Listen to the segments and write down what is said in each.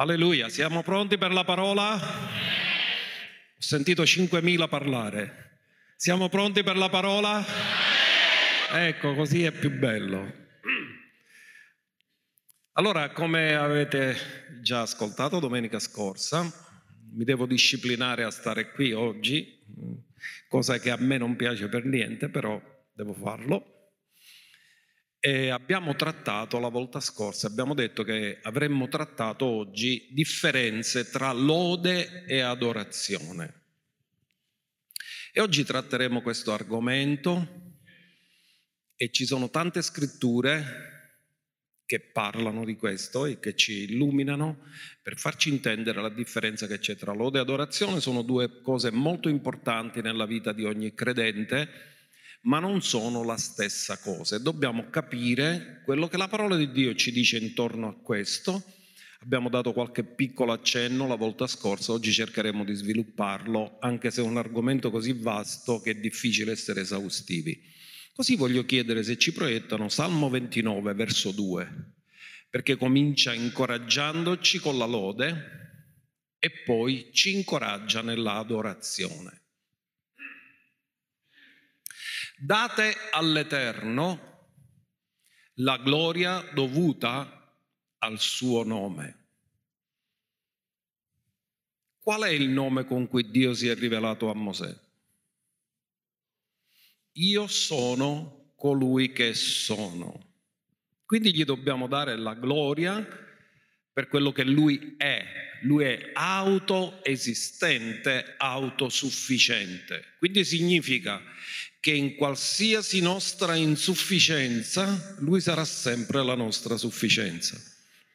Alleluia, siamo pronti per la parola? Ho sentito 5.000 parlare. Siamo pronti per la parola? Ecco, così è più bello. Allora, come avete già ascoltato domenica scorsa, mi devo disciplinare a stare qui oggi, cosa che a me non piace per niente, però devo farlo. E abbiamo trattato la volta scorsa, abbiamo detto che avremmo trattato oggi differenze tra lode e adorazione. E oggi tratteremo questo argomento e ci sono tante scritture che parlano di questo e che ci illuminano per farci intendere la differenza che c'è tra lode e adorazione. Sono due cose molto importanti nella vita di ogni credente ma non sono la stessa cosa e dobbiamo capire quello che la parola di Dio ci dice intorno a questo. Abbiamo dato qualche piccolo accenno la volta scorsa, oggi cercheremo di svilupparlo, anche se è un argomento così vasto che è difficile essere esaustivi. Così voglio chiedere se ci proiettano Salmo 29, verso 2, perché comincia incoraggiandoci con la lode e poi ci incoraggia nell'adorazione. Date all'Eterno la gloria dovuta al suo nome. Qual è il nome con cui Dio si è rivelato a Mosè? Io sono colui che sono. Quindi gli dobbiamo dare la gloria per quello che lui è. Lui è autoesistente, autosufficiente. Quindi significa che in qualsiasi nostra insufficienza lui sarà sempre la nostra sufficienza.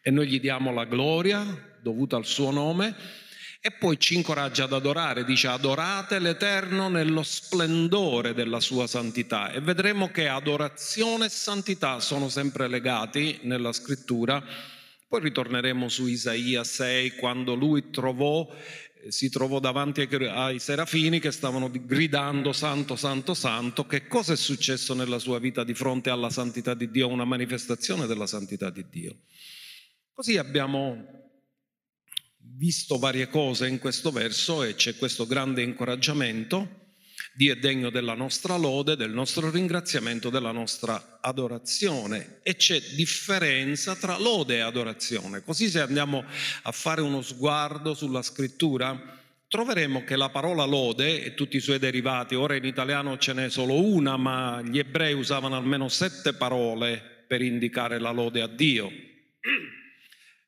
E noi gli diamo la gloria dovuta al suo nome e poi ci incoraggia ad adorare, dice adorate l'Eterno nello splendore della sua santità e vedremo che adorazione e santità sono sempre legati nella scrittura. Poi ritorneremo su Isaia 6 quando lui trovò si trovò davanti ai serafini che stavano gridando santo, santo, santo. Che cosa è successo nella sua vita di fronte alla santità di Dio, una manifestazione della santità di Dio? Così abbiamo visto varie cose in questo verso e c'è questo grande incoraggiamento Dio è degno della nostra lode, del nostro ringraziamento, della nostra adorazione e c'è differenza tra lode e adorazione. Così se andiamo a fare uno sguardo sulla scrittura, troveremo che la parola lode e tutti i suoi derivati, ora in italiano ce n'è solo una, ma gli ebrei usavano almeno sette parole per indicare la lode a Dio.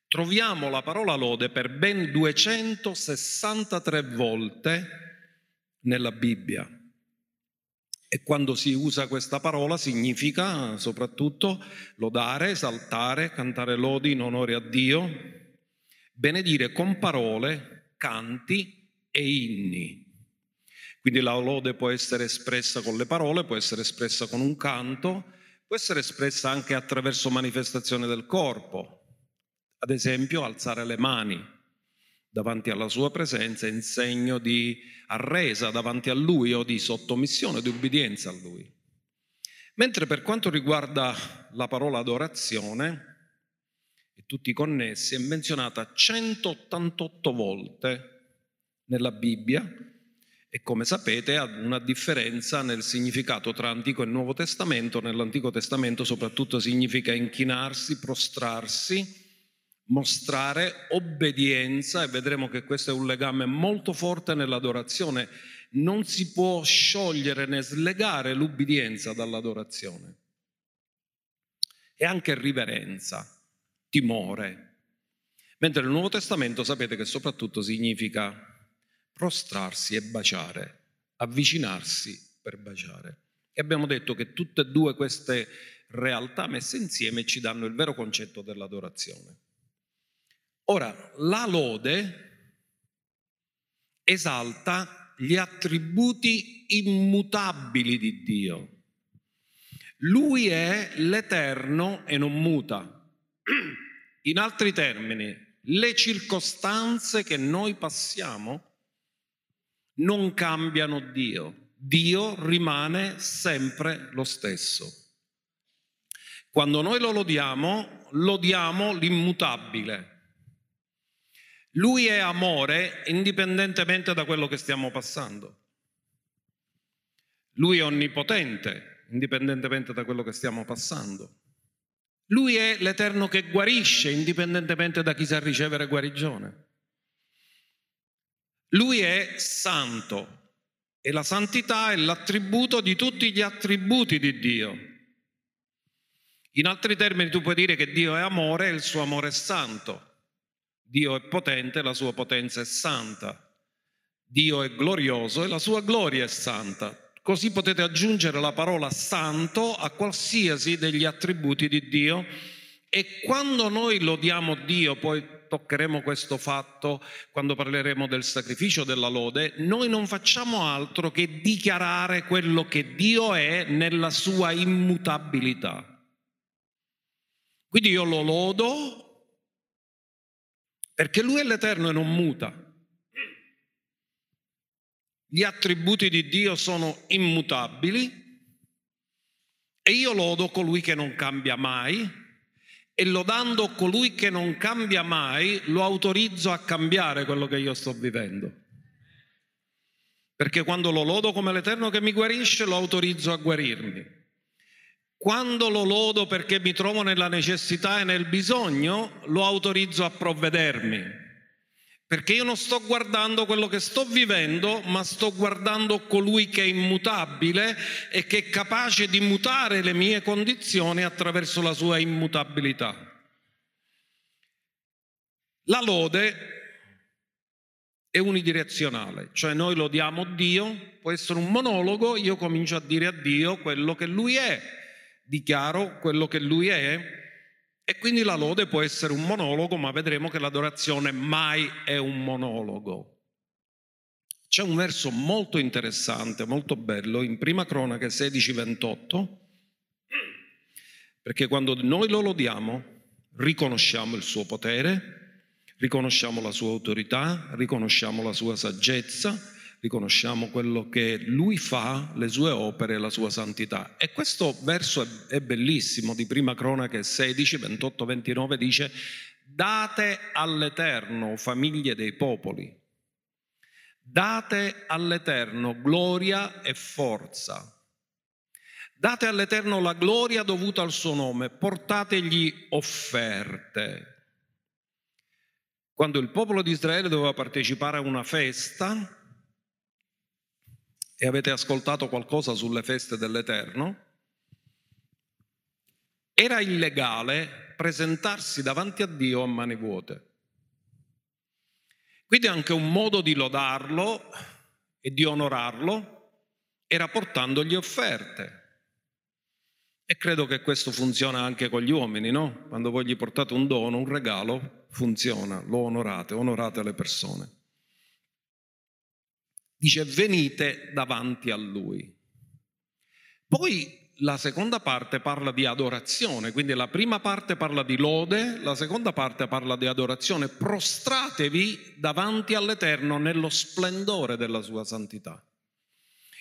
Troviamo la parola lode per ben 263 volte nella Bibbia. E quando si usa questa parola significa soprattutto lodare, esaltare, cantare lodi in onore a Dio, benedire con parole, canti e inni. Quindi la lode può essere espressa con le parole, può essere espressa con un canto, può essere espressa anche attraverso manifestazione del corpo, ad esempio alzare le mani davanti alla sua presenza in segno di arresa davanti a lui o di sottomissione, di ubbidienza a lui. Mentre per quanto riguarda la parola adorazione e tutti connessi è menzionata 188 volte nella Bibbia e come sapete ha una differenza nel significato tra Antico e Nuovo Testamento. Nell'Antico Testamento soprattutto significa inchinarsi, prostrarsi, mostrare obbedienza e vedremo che questo è un legame molto forte nell'adorazione. Non si può sciogliere né slegare l'ubbidienza dall'adorazione. E anche riverenza, timore. Mentre nel Nuovo Testamento sapete che soprattutto significa prostrarsi e baciare, avvicinarsi per baciare. E abbiamo detto che tutte e due queste realtà messe insieme ci danno il vero concetto dell'adorazione. Ora, la lode esalta gli attributi immutabili di Dio. Lui è l'eterno e non muta. In altri termini, le circostanze che noi passiamo non cambiano Dio. Dio rimane sempre lo stesso. Quando noi lo lodiamo, lodiamo l'immutabile Lui è amore indipendentemente da quello che stiamo passando. Lui è onnipotente indipendentemente da quello che stiamo passando. Lui è l'Eterno che guarisce indipendentemente da chi sa ricevere guarigione. Lui è santo e la santità è l'attributo di tutti gli attributi di Dio. In altri termini tu puoi dire che Dio è amore e il suo amore è santo. Dio è potente la sua potenza è santa. Dio è glorioso e la sua gloria è santa. Così potete aggiungere la parola santo a qualsiasi degli attributi di Dio e quando noi lodiamo Dio, poi toccheremo questo fatto quando parleremo del sacrificio della lode, noi non facciamo altro che dichiarare quello che Dio è nella sua immutabilità. Quindi io lo lodo perché Lui è l'Eterno e non muta. Gli attributi di Dio sono immutabili e io lodo colui che non cambia mai e lodando colui che non cambia mai lo autorizzo a cambiare quello che io sto vivendo. Perché quando lo lodo come l'Eterno che mi guarisce, lo autorizzo a guarirmi. Quando lo lodo perché mi trovo nella necessità e nel bisogno, lo autorizzo a provvedermi. Perché io non sto guardando quello che sto vivendo, ma sto guardando colui che è immutabile e che è capace di mutare le mie condizioni attraverso la sua immutabilità. La lode è unidirezionale, cioè noi lodiamo Dio, può essere un monologo, io comincio a dire a Dio quello che Lui è, dichiaro quello che Lui è e quindi la lode può essere un monologo, ma vedremo che l'adorazione mai è un monologo. C'è un verso molto interessante, molto bello, in Prima Cronaca 16, 28, perché quando noi lo lodiamo, riconosciamo il suo potere, riconosciamo la sua autorità, riconosciamo la sua saggezza, riconosciamo quello che lui fa, le sue opere, la sua santità. E questo verso è, è bellissimo di Prima Cronache 16, 28, 29 dice date all'Eterno famiglie dei popoli, date all'Eterno gloria e forza. Date all'Eterno la gloria dovuta al suo nome, portategli offerte. Quando il popolo di Israele doveva partecipare a una festa, e avete ascoltato qualcosa sulle feste dell'Eterno, era illegale presentarsi davanti a Dio a mani vuote. Quindi anche un modo di lodarlo e di onorarlo era portandogli offerte. E credo che questo funziona anche con gli uomini, no? Quando voi gli portate un dono, un regalo, funziona, lo onorate, onorate le persone. Dice venite davanti a lui. Poi la seconda parte parla di adorazione, quindi la prima parte parla di lode, la seconda parte parla di adorazione. Prostratevi davanti all'Eterno nello splendore della sua santità.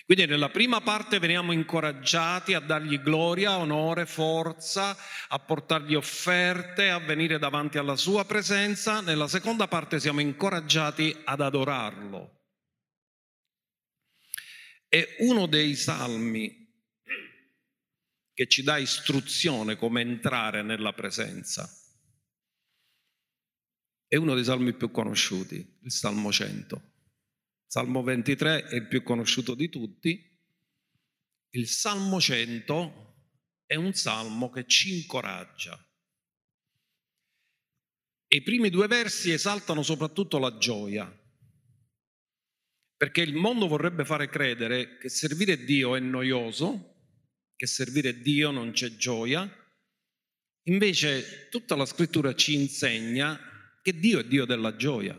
Quindi nella prima parte veniamo incoraggiati a dargli gloria, onore, forza, a portargli offerte, a venire davanti alla sua presenza. Nella seconda parte siamo incoraggiati ad adorarlo. È uno dei salmi che ci dà istruzione come entrare nella presenza. È uno dei salmi più conosciuti, il Salmo 100. Salmo 23 è il più conosciuto di tutti. Il Salmo 100 è un salmo che ci incoraggia. I primi due versi esaltano soprattutto la gioia, perché il mondo vorrebbe fare credere che servire Dio è noioso, che servire Dio non c'è gioia. Invece tutta la scrittura ci insegna che Dio è Dio della gioia.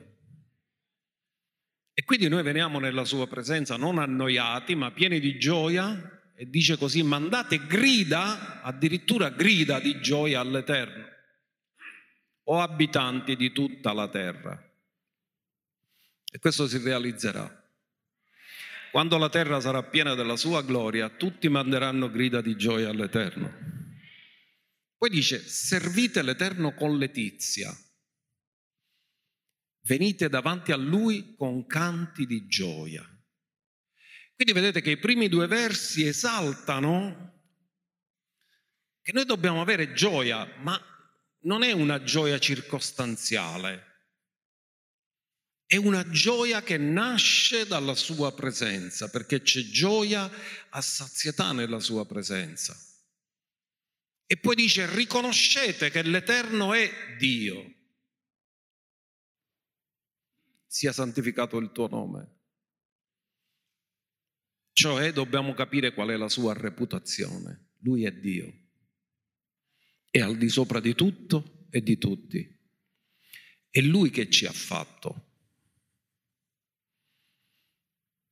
E quindi noi veniamo nella sua presenza non annoiati, ma pieni di gioia e dice così, mandate grida, addirittura grida di gioia all'Eterno, o abitanti di tutta la terra. E questo si realizzerà. Quando la terra sarà piena della sua gloria, tutti manderanno grida di gioia all'Eterno. Poi dice, servite l'Eterno con letizia. venite davanti a lui con canti di gioia. Quindi vedete che i primi due versi esaltano che noi dobbiamo avere gioia, ma non è una gioia circostanziale, è una gioia che nasce dalla sua presenza, perché c'è gioia a sazietà nella sua presenza. E poi dice, riconoscete che l'Eterno è Dio. Sia santificato il tuo nome. Cioè dobbiamo capire qual è la sua reputazione. Lui è Dio. È al di sopra di tutto e di tutti. È Lui che ci ha fatto.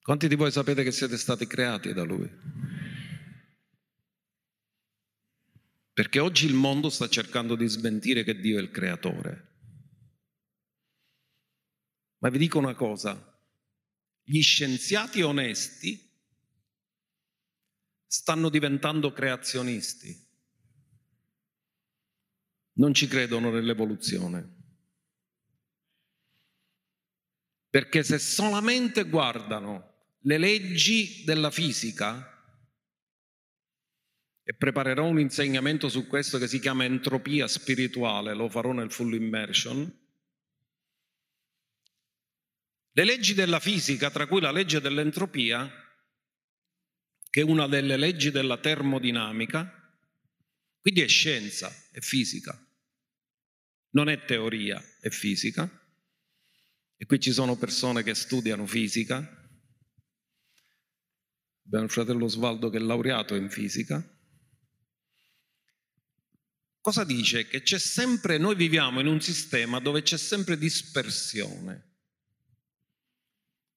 Quanti di voi sapete che siete stati creati da Lui? Perché oggi il mondo sta cercando di smentire che Dio è il creatore. Ma vi dico una cosa, gli scienziati onesti stanno diventando creazionisti. Non ci credono nell'evoluzione. Perché se solamente guardano le leggi della fisica, e preparerò un insegnamento su questo che si chiama entropia spirituale, lo farò nel full immersion. Le leggi della fisica, tra cui la legge dell'entropia, che è una delle leggi della termodinamica, quindi è scienza, è fisica, non è teoria, è fisica. E qui ci sono persone che studiano fisica. Abbiamo il fratello Osvaldo che è laureato in fisica. Cosa dice? Che c'è sempre, noi viviamo in un sistema dove c'è sempre dispersione.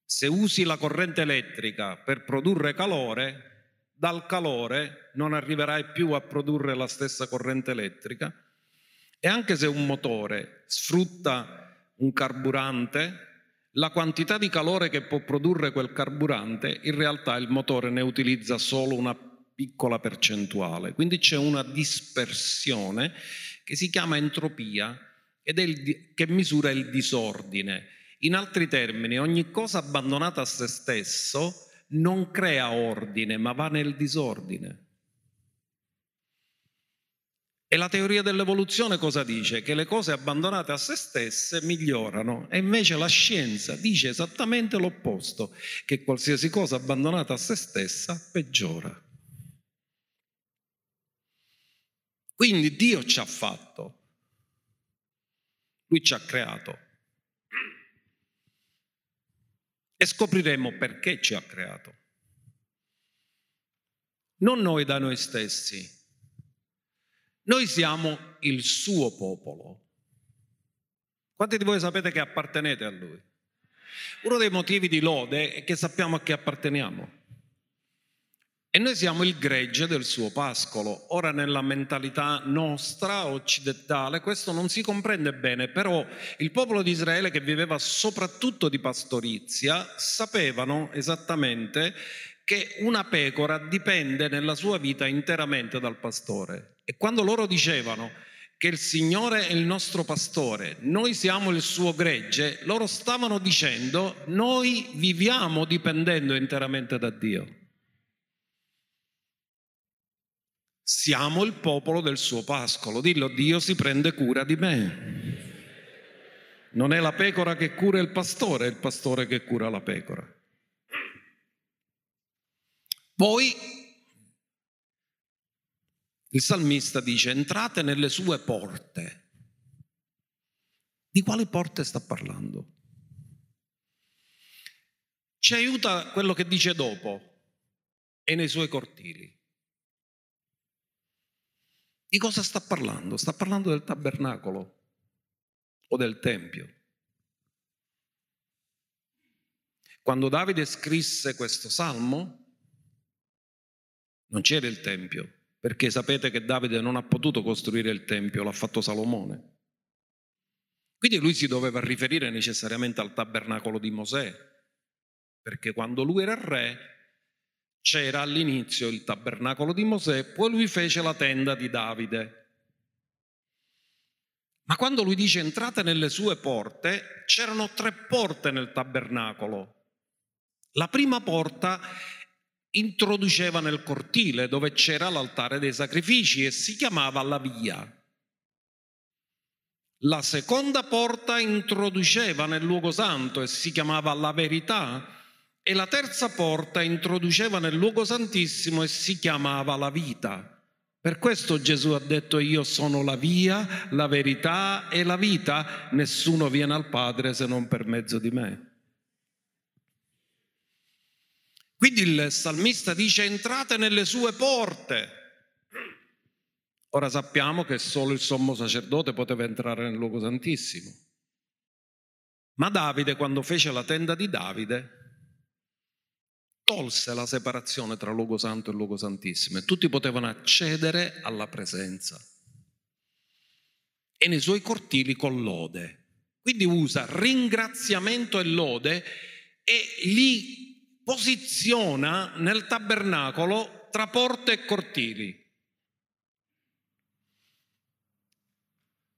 Se usi la corrente elettrica per produrre calore, dal calore non arriverai più a produrre la stessa corrente elettrica e anche se un motore sfrutta un carburante, la quantità di calore che può produrre quel carburante, in realtà il motore ne utilizza solo una piccola percentuale. Quindi c'è una dispersione che si chiama entropia ed è il, che misura il disordine. In altri termini, ogni cosa abbandonata a se stesso non crea ordine, ma va nel disordine. E la teoria dell'evoluzione cosa dice? Che le cose abbandonate a se stesse migliorano e invece la scienza dice esattamente l'opposto, che qualsiasi cosa abbandonata a se stessa peggiora. Quindi Dio ci ha fatto, Lui ci ha creato e scopriremo perché ci ha creato. Non noi da noi stessi. Noi siamo il suo popolo. Quanti di voi sapete che appartenete a lui? Uno dei motivi di lode è che sappiamo a chi apparteniamo. E noi siamo il gregge del suo pascolo. Ora nella mentalità nostra occidentale questo non si comprende bene, però il popolo di Israele che viveva soprattutto di pastorizia sapevano esattamente che una pecora dipende nella sua vita interamente dal pastore. E quando loro dicevano che il Signore è il nostro pastore, noi siamo il suo gregge, loro stavano dicendo noi viviamo dipendendo interamente da Dio. Siamo il popolo del suo pascolo. Dillo, Dio si prende cura di me. Non è la pecora che cura il pastore, è il pastore che cura la pecora. Poi il salmista dice, entrate nelle sue porte. Di quali porte sta parlando? Ci aiuta quello che dice dopo, e nei suoi cortili. Di cosa sta parlando? Sta parlando del tabernacolo o del Tempio. Quando Davide scrisse questo salmo, non c'era il Tempio, perché sapete che Davide non ha potuto costruire il Tempio, l'ha fatto Salomone. Quindi lui si doveva riferire necessariamente al tabernacolo di Mosè, perché quando lui era re c'era all'inizio il tabernacolo di Mosè, poi lui fece la tenda di Davide. Ma quando lui dice entrate nelle sue porte, c'erano tre porte nel tabernacolo. La prima porta introduceva nel cortile dove c'era l'altare dei sacrifici e si chiamava la via. La seconda porta introduceva nel luogo santo e si chiamava la verità e la terza porta introduceva nel luogo santissimo e si chiamava la vita. Per questo Gesù ha detto io sono la via, la verità e la vita, nessuno viene al Padre se non per mezzo di me. Quindi il salmista dice entrate nelle sue porte. Ora sappiamo che solo il sommo sacerdote poteva entrare nel luogo santissimo. Ma Davide, quando fece la tenda di Davide, tolse la separazione tra luogo santo e luogo santissimo e tutti potevano accedere alla presenza. E nei suoi cortili con lode. Quindi usa ringraziamento e lode e li posiziona nel tabernacolo tra porte e cortili.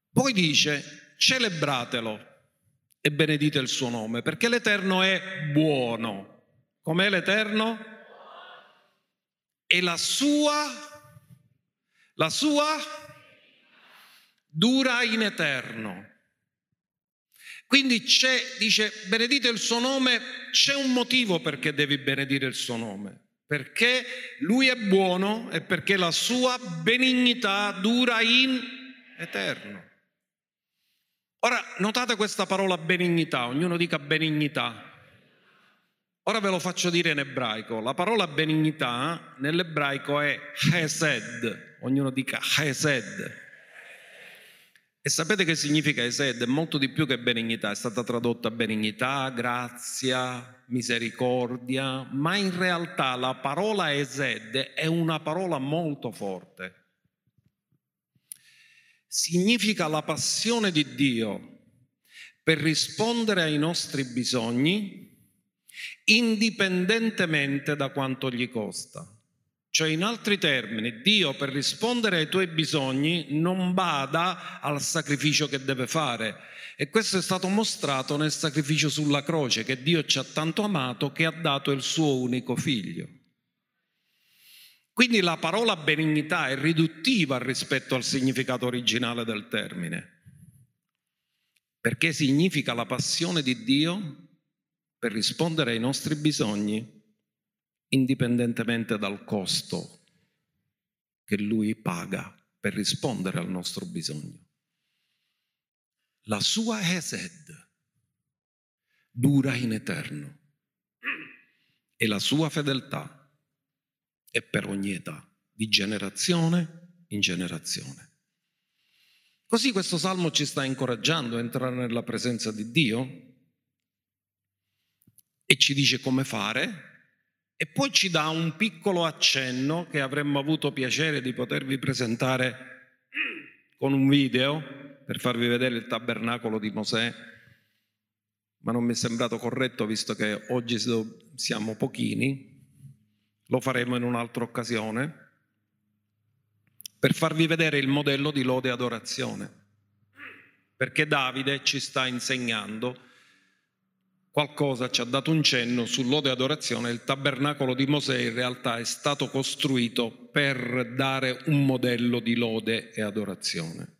Poi dice, celebratelo e benedite il suo nome, perché l'Eterno è buono. Com'è l'Eterno? E la sua, la sua dura in eterno. Quindi c'è, dice, benedite il suo nome, c'è un motivo perché devi benedire il suo nome. Perché lui è buono e perché la sua benignità dura in eterno. Ora notate questa parola benignità, ognuno dica benignità. Ora ve lo faccio dire in ebraico. La parola benignità nell'ebraico è chesed, ognuno dica chesed. E sapete che significa Esed? È molto di più che benignità, è stata tradotta benignità, grazia, misericordia, ma in realtà la parola Esed è una parola molto forte significa la passione di Dio per rispondere ai nostri bisogni indipendentemente da quanto gli costa. Cioè, in altri termini, Dio per rispondere ai tuoi bisogni non bada al sacrificio che deve fare. E questo è stato mostrato nel sacrificio sulla croce, che Dio ci ha tanto amato che ha dato il suo unico figlio. Quindi la parola benignità è riduttiva rispetto al significato originale del termine, perché significa la passione di Dio per rispondere ai nostri bisogni indipendentemente dal costo che Lui paga per rispondere al nostro bisogno. La sua Hesed dura in eterno e la sua fedeltà e per ogni età, di generazione in generazione. Così questo salmo ci sta incoraggiando a entrare nella presenza di Dio e ci dice come fare e poi ci dà un piccolo accenno che avremmo avuto piacere di potervi presentare con un video per farvi vedere il tabernacolo di Mosè, ma non mi è sembrato corretto visto che oggi siamo pochini. Lo faremo in un'altra occasione, per farvi vedere il modello di lode e adorazione, perché Davide ci sta insegnando qualcosa, ci ha dato un cenno su lode e adorazione, il tabernacolo di Mosè in realtà è stato costruito per dare un modello di lode e adorazione.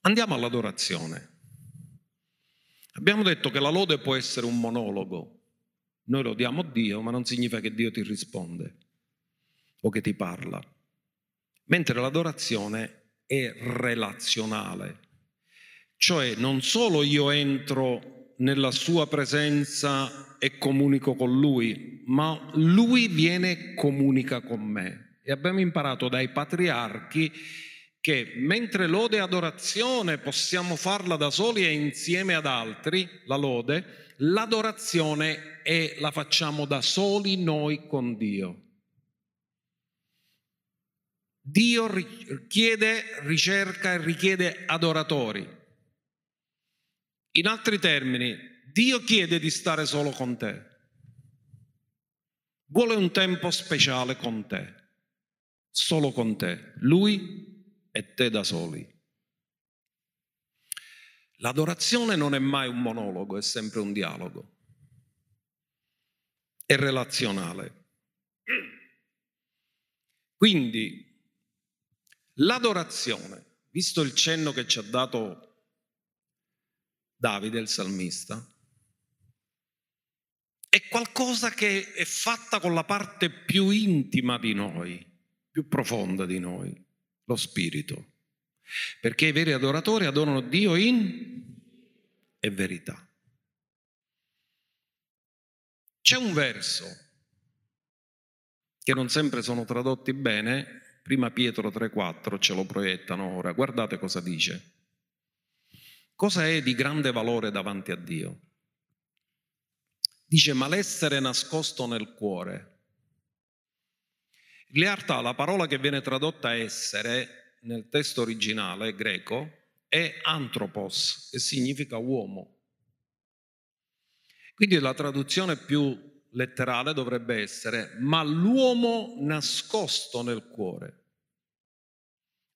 Andiamo all'adorazione. Abbiamo detto che la lode può essere un monologo, noi lodiamo Dio, ma non significa che Dio ti risponde o che ti parla. Mentre l'adorazione è relazionale, cioè non solo io entro nella sua presenza e comunico con lui, ma lui viene e comunica con me. E abbiamo imparato dai patriarchi che mentre lode e adorazione possiamo farla da soli e insieme ad altri, la lode, l'adorazione è la facciamo da soli noi con Dio. Dio chiede, ricerca e richiede adoratori. In altri termini, Dio chiede di stare solo con te. Vuole un tempo speciale con te, solo con te. Lui e te da soli. L'adorazione non è mai un monologo, è sempre un dialogo. È relazionale. Quindi l'adorazione, visto il cenno che ci ha dato Davide, il salmista, è qualcosa che è fatta con la parte più intima di noi, più profonda di noi, lo spirito. Perché i veri adoratori adorano Dio in e verità. C'è un verso che non sempre sono tradotti bene, prima Pietro 3:4 ce lo proiettano ora, guardate cosa dice. Cosa è di grande valore davanti a Dio? Dice, ma l'essere nascosto nel cuore. In realtà la parola che viene tradotta essere nel testo originale greco è anthropos, che significa uomo. Quindi la traduzione più letterale dovrebbe essere ma l'uomo nascosto nel cuore.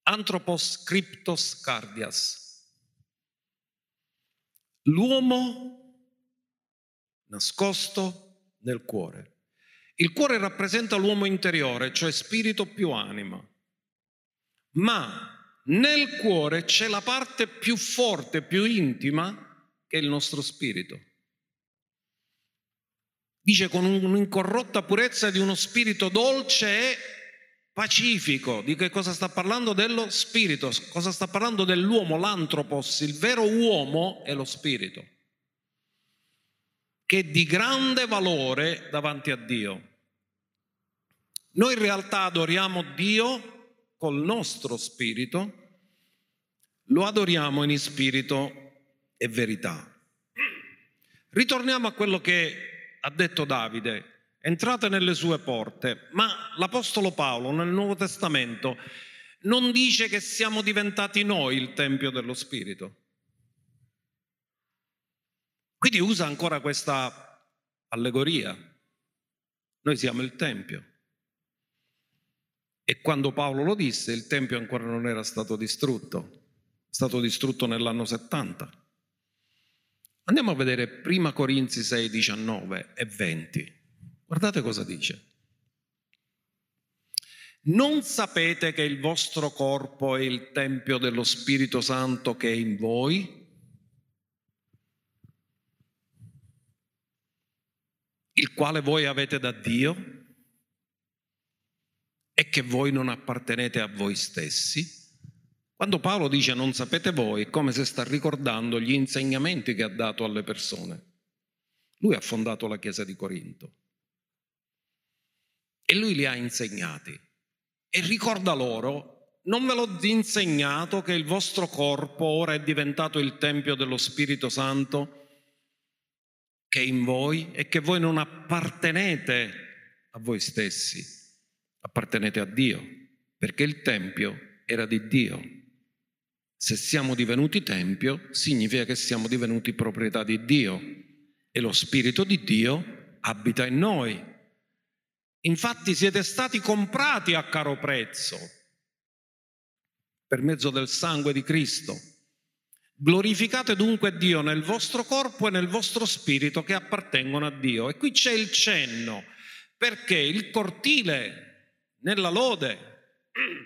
Anthropos cryptos cardias. L'uomo nascosto nel cuore. Il cuore rappresenta l'uomo interiore, cioè spirito più anima ma nel cuore c'è la parte più forte, più intima, che è il nostro spirito. Dice con un'incorrotta purezza di uno spirito dolce e pacifico. Di che cosa sta parlando? Dello spirito. Cosa sta parlando dell'uomo, l'antropos? Il vero uomo è lo spirito, che è di grande valore davanti a Dio. Noi in realtà adoriamo Dio col nostro spirito, lo adoriamo in spirito e verità. Ritorniamo a quello che ha detto Davide, entrate nelle sue porte, ma l'Apostolo Paolo nel Nuovo Testamento non dice che siamo diventati noi il Tempio dello Spirito. Quindi usa ancora questa allegoria. Noi siamo il Tempio. E quando Paolo lo disse, il Tempio ancora non era stato distrutto, è stato distrutto nell'anno 70. Andiamo a vedere prima Corinzi 6, 19 e 20. Guardate cosa dice. Non sapete che il vostro corpo è il Tempio dello Spirito Santo che è in voi? Il quale voi avete da Dio? e che voi non appartenete a voi stessi? Quando Paolo dice non sapete voi, è come se sta ricordando gli insegnamenti che ha dato alle persone. Lui ha fondato la chiesa di Corinto e lui li ha insegnati e ricorda loro, non ve l'ho insegnato che il vostro corpo ora è diventato il Tempio dello Spirito Santo che è in voi e che voi non appartenete a voi stessi appartenete a Dio, perché il Tempio era di Dio. Se siamo divenuti Tempio, significa che siamo divenuti proprietà di Dio e lo Spirito di Dio abita in noi. Infatti siete stati comprati a caro prezzo per mezzo del sangue di Cristo. Glorificate dunque Dio nel vostro corpo e nel vostro spirito che appartengono a Dio. E qui c'è il cenno, perché il cortile nella lode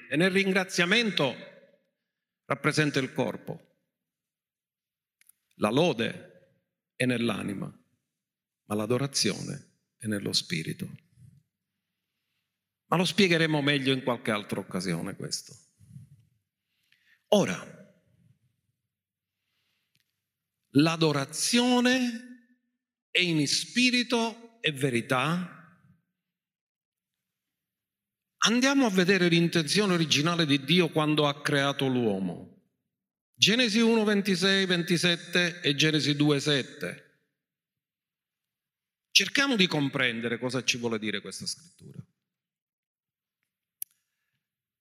e nel ringraziamento rappresenta il corpo. La lode è nell'anima, ma l'adorazione è nello spirito. Ma lo spiegheremo meglio in qualche altra occasione questo. Ora, l'adorazione è in spirito e verità Andiamo a vedere l'intenzione originale di Dio quando ha creato l'uomo. Genesi 1, 26, 27 e Genesi 2, 7. Cerchiamo di comprendere cosa ci vuole dire questa scrittura.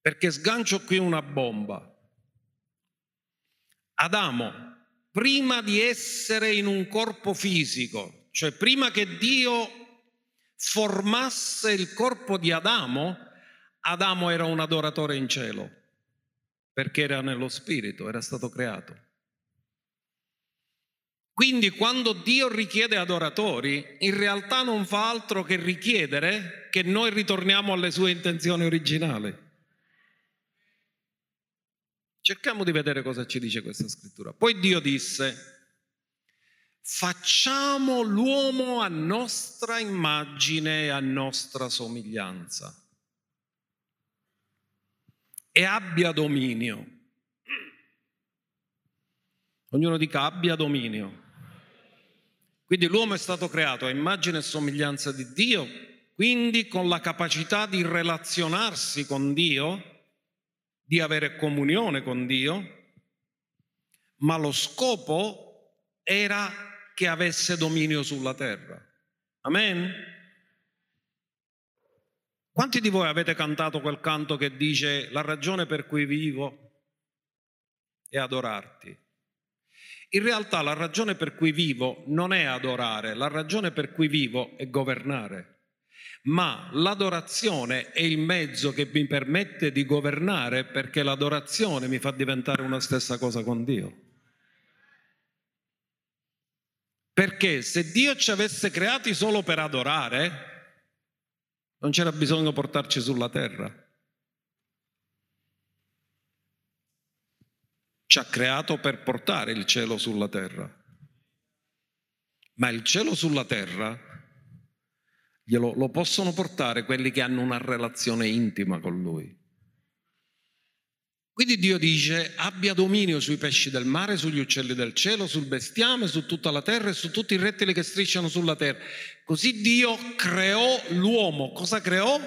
Perché sgancio qui una bomba. Adamo, prima di essere in un corpo fisico, cioè prima che Dio formasse il corpo di Adamo, Adamo era un adoratore in cielo. perché era nello spirito, era stato creato. Quindi quando Dio richiede adoratori, in realtà non fa altro che richiedere che noi ritorniamo alle sue intenzioni originali. Cerchiamo di vedere cosa ci dice questa scrittura. Poi Dio disse, facciamo l'uomo a nostra immagine e a nostra somiglianza e abbia dominio. Ognuno dica abbia dominio. Quindi l'uomo è stato creato a immagine e somiglianza di Dio, quindi con la capacità di relazionarsi con Dio, di avere comunione con Dio, ma lo scopo era che avesse dominio sulla terra. Amen? Quanti di voi avete cantato quel canto che dice la ragione per cui vivo è adorarti? In realtà la ragione per cui vivo non è adorare, la ragione per cui vivo è governare. Ma l'adorazione è il mezzo che mi permette di governare perché l'adorazione mi fa diventare una stessa cosa con Dio. Perché se Dio ci avesse creati solo per adorare, non c'era bisogno di portarci sulla terra. ci ha creato per portare il cielo sulla terra. Ma il cielo sulla terra glielo, lo possono portare quelli che hanno una relazione intima con Lui. Quindi Dio dice abbia dominio sui pesci del mare, sugli uccelli del cielo, sul bestiame, su tutta la terra e su tutti i rettili che strisciano sulla terra. Così Dio creò l'uomo. Cosa creò?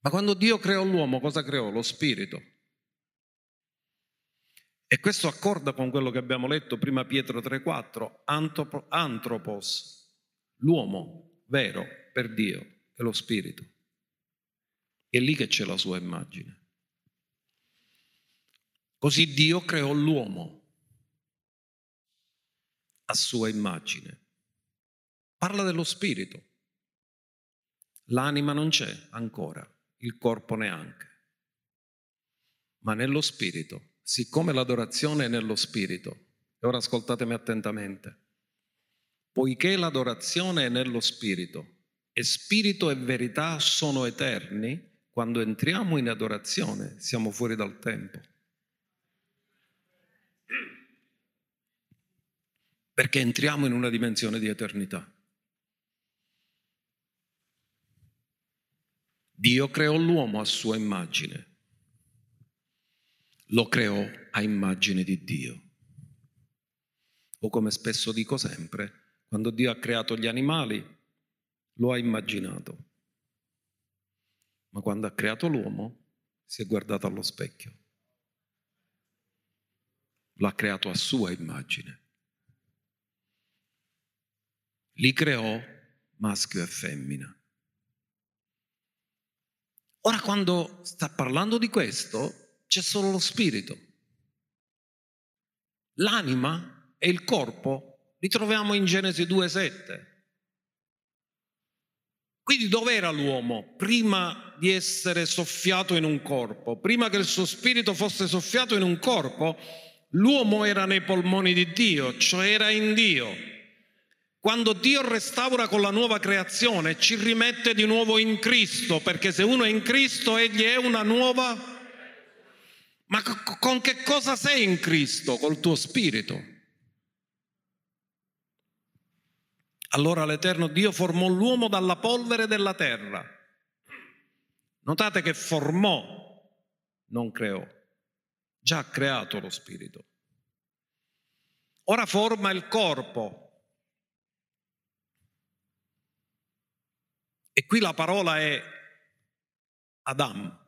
Ma quando Dio creò l'uomo, cosa creò? Lo spirito. E questo accorda con quello che abbiamo letto prima Pietro 3:4, antropos, l'uomo vero per Dio è lo spirito. È lì che c'è la sua immagine. Così Dio creò l'uomo a sua immagine. Parla dello spirito. L'anima non c'è ancora, il corpo neanche. Ma nello spirito siccome l'adorazione è nello spirito, e ora ascoltatemi attentamente, poiché l'adorazione è nello spirito e spirito e verità sono eterni, quando entriamo in adorazione siamo fuori dal tempo. Perché entriamo in una dimensione di eternità. Dio creò l'uomo a sua immagine lo creò a immagine di Dio. O come spesso dico sempre, quando Dio ha creato gli animali, lo ha immaginato. Ma quando ha creato l'uomo, si è guardato allo specchio. L'ha creato a sua immagine. Li creò maschio e femmina. Ora quando sta parlando di questo, c'è solo lo spirito. L'anima e il corpo li troviamo in Genesi 2,7. Quindi dov'era l'uomo prima di essere soffiato in un corpo? Prima che il suo spirito fosse soffiato in un corpo, l'uomo era nei polmoni di Dio, cioè era in Dio. Quando Dio restaura con la nuova creazione, ci rimette di nuovo in Cristo, perché se uno è in Cristo, egli è una nuova ma con che cosa sei in Cristo? Col tuo spirito. Allora l'Eterno Dio formò l'uomo dalla polvere della terra. Notate che formò, non creò. Già ha creato lo spirito. Ora forma il corpo. E qui la parola è Adam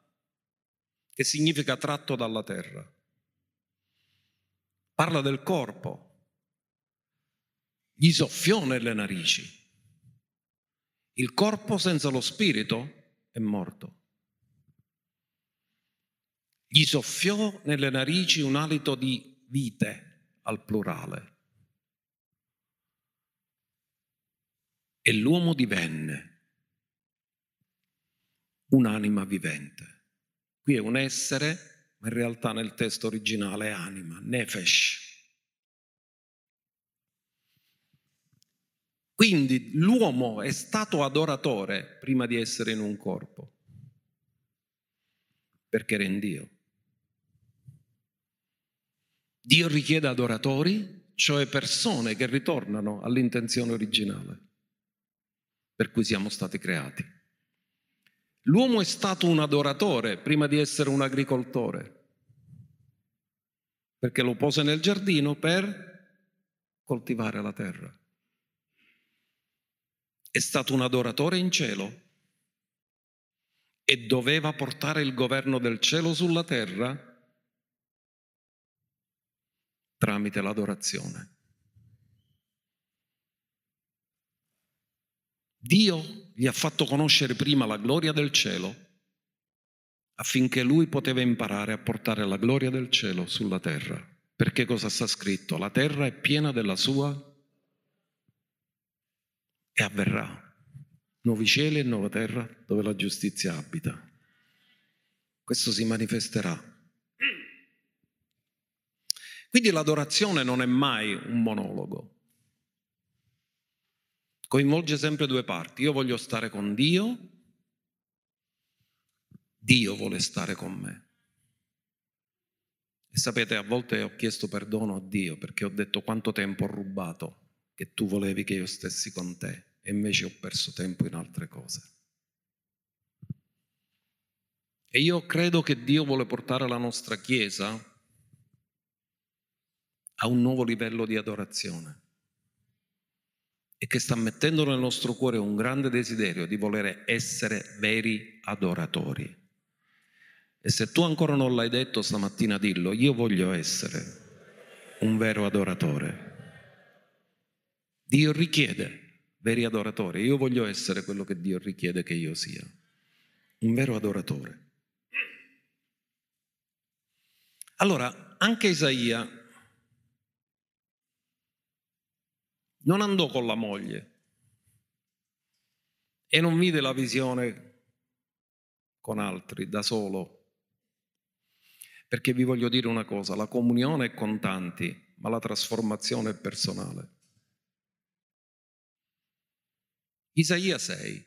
che significa tratto dalla terra. Parla del corpo. Gli soffiò nelle narici. Il corpo senza lo spirito è morto. Gli soffiò nelle narici un alito di vite al plurale. E l'uomo divenne un'anima vivente. Qui è un essere, ma in realtà nel testo originale è anima, nefesh. Quindi l'uomo è stato adoratore prima di essere in un corpo, perché era in Dio. Dio richiede adoratori, cioè persone che ritornano all'intenzione originale per cui siamo stati creati. L'uomo è stato un adoratore prima di essere un agricoltore, perché lo pose nel giardino per coltivare la terra è stato un adoratore in cielo e doveva portare il governo del cielo sulla terra tramite l'adorazione. Dio gli ha fatto conoscere prima la gloria del cielo affinché lui poteva imparare a portare la gloria del cielo sulla terra. Perché cosa sta scritto? La terra è piena della sua e avverrà. Nuovi cieli e nuova terra dove la giustizia abita. Questo si manifesterà. Quindi l'adorazione non è mai un monologo. Coinvolge sempre due parti. Io voglio stare con Dio, Dio vuole stare con me. E sapete, a volte ho chiesto perdono a Dio perché ho detto quanto tempo ho rubato che tu volevi che io stessi con te e invece ho perso tempo in altre cose. E io credo che Dio vuole portare la nostra Chiesa a un nuovo livello di adorazione e che sta mettendo nel nostro cuore un grande desiderio di voler essere veri adoratori. E se tu ancora non l'hai detto stamattina, dillo, io voglio essere un vero adoratore. Dio richiede veri adoratori. Io voglio essere quello che Dio richiede che io sia, un vero adoratore. Allora, anche Isaia non andò con la moglie e non vide la visione con altri, da solo. Perché vi voglio dire una cosa, la comunione è con tanti, ma la trasformazione è personale. Isaia 6.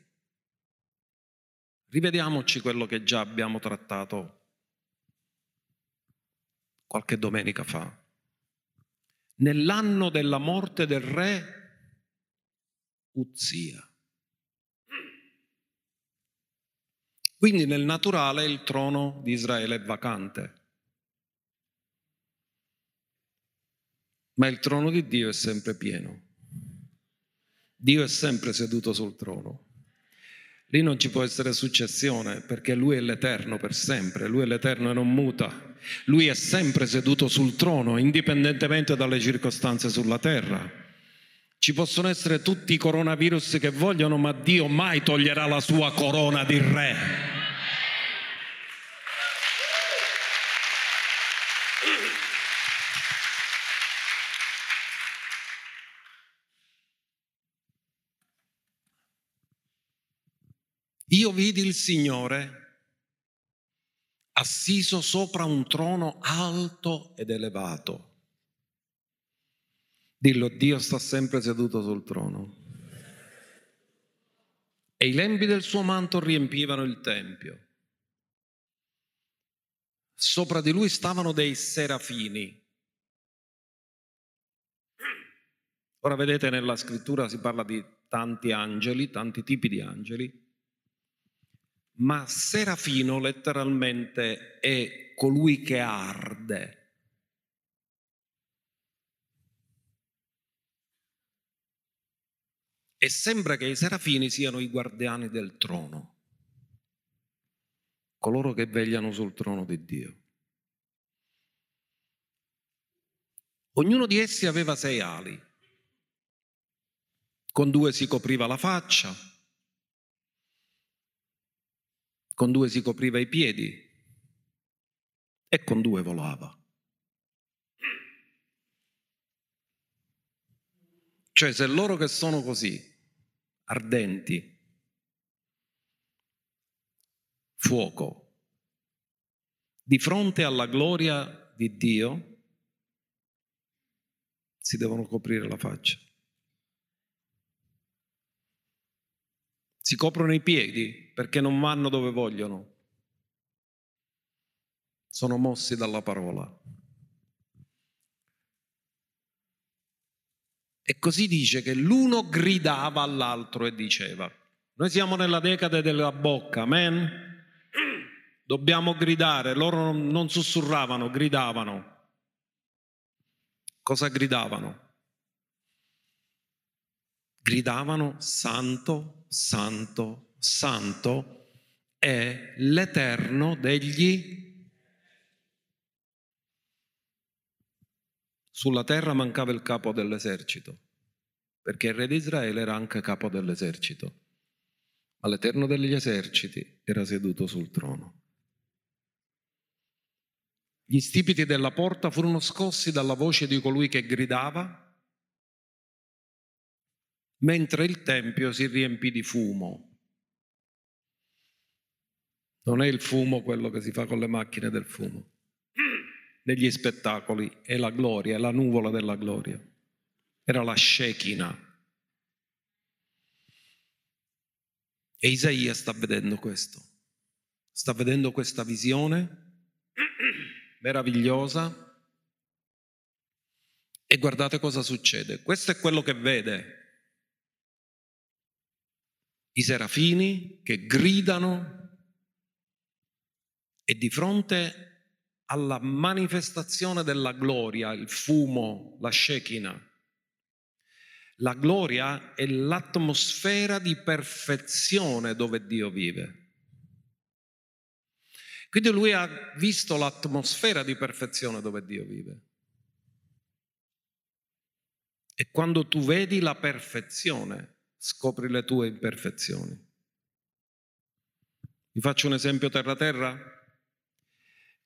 Rivediamoci quello che già abbiamo trattato qualche domenica fa. Nell'anno della morte del re Uzia. Quindi nel naturale il trono di Israele è vacante, ma il trono di Dio è sempre pieno. Dio è sempre seduto sul trono. Lì non ci può essere successione perché Lui è l'Eterno per sempre, Lui è l'Eterno e non muta. Lui è sempre seduto sul trono, indipendentemente dalle circostanze sulla terra. Ci possono essere tutti i coronavirus che vogliono, ma Dio mai toglierà la sua corona di re. Io vidi il Signore assiso sopra un trono alto ed elevato. Dillo, Dio sta sempre seduto sul trono. E i lembi del suo manto riempivano il tempio. Sopra di lui stavano dei serafini. Ora vedete nella scrittura si parla di tanti angeli, tanti tipi di angeli ma serafino letteralmente è colui che arde. E sembra che i serafini siano i guardiani del trono, coloro che vegliano sul trono di Dio. Ognuno di essi aveva sei ali, con due si copriva la faccia, con due si copriva i piedi e con due volava. Cioè se loro che sono così, ardenti, fuoco, di fronte alla gloria di Dio si devono coprire la faccia. Si coprono i piedi perché non vanno dove vogliono. Sono mossi dalla parola. E così dice che l'uno gridava all'altro e diceva, noi siamo nella decade della bocca, amen? Dobbiamo gridare, loro non sussurravano, gridavano. Cosa gridavano? Gridavano santo, santo, santo è l'eterno degli Sulla terra mancava il capo dell'esercito, perché il re di Israele era anche capo dell'esercito, ma l'Eterno degli eserciti era seduto sul trono. Gli stipiti della porta furono scossi dalla voce di colui che gridava, mentre il tempio si riempì di fumo. Non è il fumo quello che si fa con le macchine del fumo negli spettacoli è la gloria, è la nuvola della gloria. Era la Shekinah. E Isaia sta vedendo questo, sta vedendo questa visione meravigliosa e guardate cosa succede. Questo è quello che vede. I serafini che gridano e di fronte alla manifestazione della gloria, il fumo, la Shekinah. La gloria è l'atmosfera di perfezione dove Dio vive. Quindi lui ha visto l'atmosfera di perfezione dove Dio vive. E quando tu vedi la perfezione, scopri le tue imperfezioni. Vi faccio un esempio terra-terra?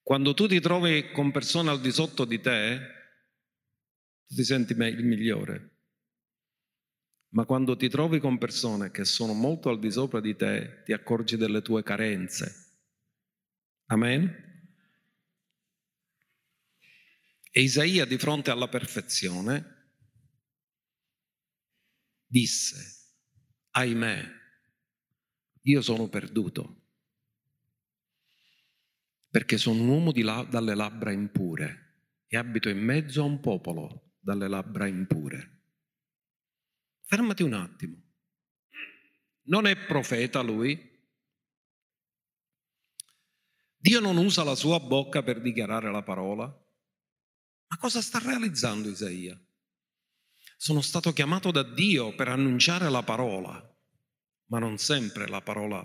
Quando tu ti trovi con persone al di sotto di te, tu ti senti il migliore. Ma quando ti trovi con persone che sono molto al di sopra di te, ti accorgi delle tue carenze. Amen? E Isaia di fronte alla perfezione disse, ahimè, io sono perduto perché sono un uomo là, dalle labbra impure e abito in mezzo a un popolo dalle labbra impure. Fermati un attimo. Non è profeta lui? Dio non usa la sua bocca per dichiarare la parola? Ma cosa sta realizzando Isaia? Sono stato chiamato da Dio per annunciare la parola, ma non sempre la parola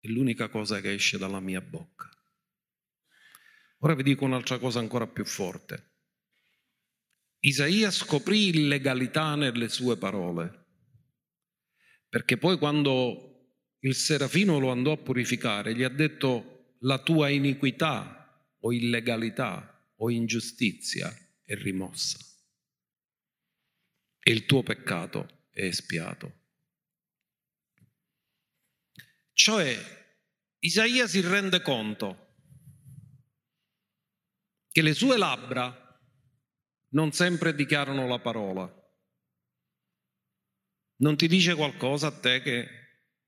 è l'unica cosa che esce dalla mia bocca. Ora vi dico un'altra cosa ancora più forte. Isaia scoprì illegalità nelle sue parole, perché poi quando il serafino lo andò a purificare, gli ha detto la tua iniquità o illegalità o ingiustizia è rimossa e il tuo peccato è espiato. Cioè, Isaia si rende conto che le sue labbra non sempre dichiarano la parola. Non ti dice qualcosa a te che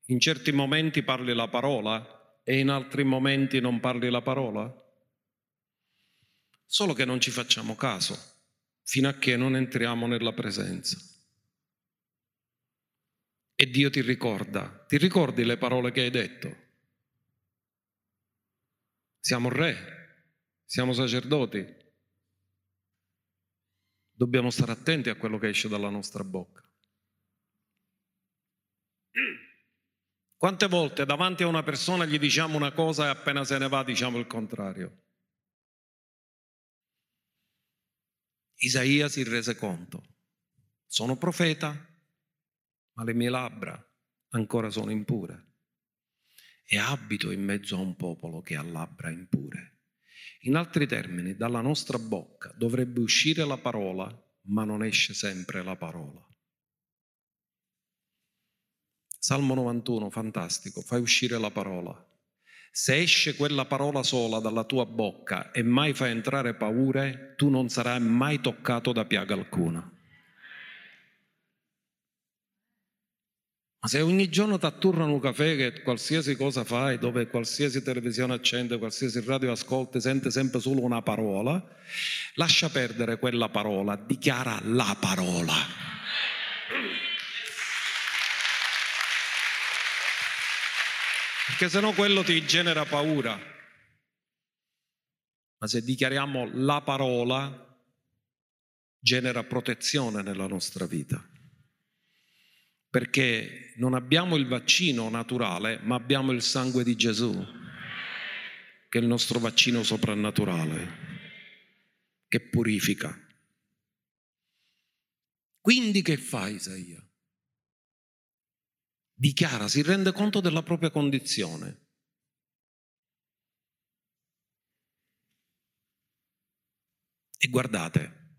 in certi momenti parli la parola e in altri momenti non parli la parola? Solo che non ci facciamo caso fino a che non entriamo nella presenza. E Dio ti ricorda, ti ricordi le parole che hai detto? Siamo re, siamo sacerdoti. Dobbiamo stare attenti a quello che esce dalla nostra bocca. Quante volte davanti a una persona gli diciamo una cosa e appena se ne va diciamo il contrario? Isaia si rese conto, sono profeta, ma le mie labbra ancora sono impure e abito in mezzo a un popolo che ha labbra impure. In altri termini, dalla nostra bocca dovrebbe uscire la parola, ma non esce sempre la parola. Salmo 91, fantastico, fai uscire la parola. Se esce quella parola sola dalla tua bocca e mai fa entrare paure, tu non sarai mai toccato da piaga alcuna. Ma se ogni giorno ti atturrano un caffè che qualsiasi cosa fai, dove qualsiasi televisione accende, qualsiasi radio ascolti, sente sempre solo una parola, lascia perdere quella parola, dichiara la parola. Perché sennò quello ti genera paura. Ma se dichiariamo la parola, genera protezione nella nostra vita perché non abbiamo il vaccino naturale, ma abbiamo il sangue di Gesù, che è il nostro vaccino soprannaturale, che purifica. Quindi che fa Isaia? Dichiara, si rende conto della propria condizione. E guardate,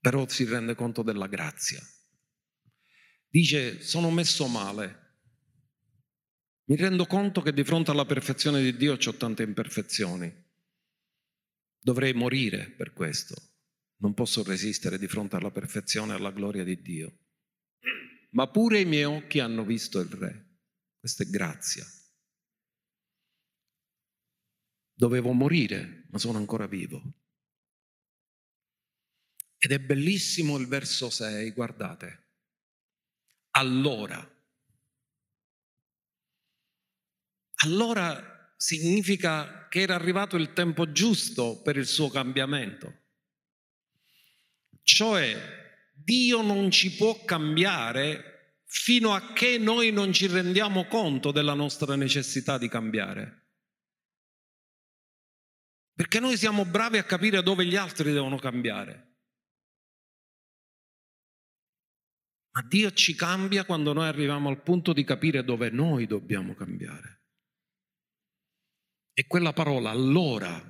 però si rende conto della grazia. Dice, sono messo male. Mi rendo conto che di fronte alla perfezione di Dio ho tante imperfezioni. Dovrei morire per questo. Non posso resistere di fronte alla perfezione e alla gloria di Dio. Ma pure i miei occhi hanno visto il Re. Questa è grazia. Dovevo morire, ma sono ancora vivo. Ed è bellissimo il verso 6, guardate allora. Allora significa che era arrivato il tempo giusto per il suo cambiamento. Cioè, Dio non ci può cambiare fino a che noi non ci rendiamo conto della nostra necessità di cambiare. Perché noi siamo bravi a capire dove gli altri devono cambiare. Ma Dio ci cambia quando noi arriviamo al punto di capire dove noi dobbiamo cambiare. E quella parola allora,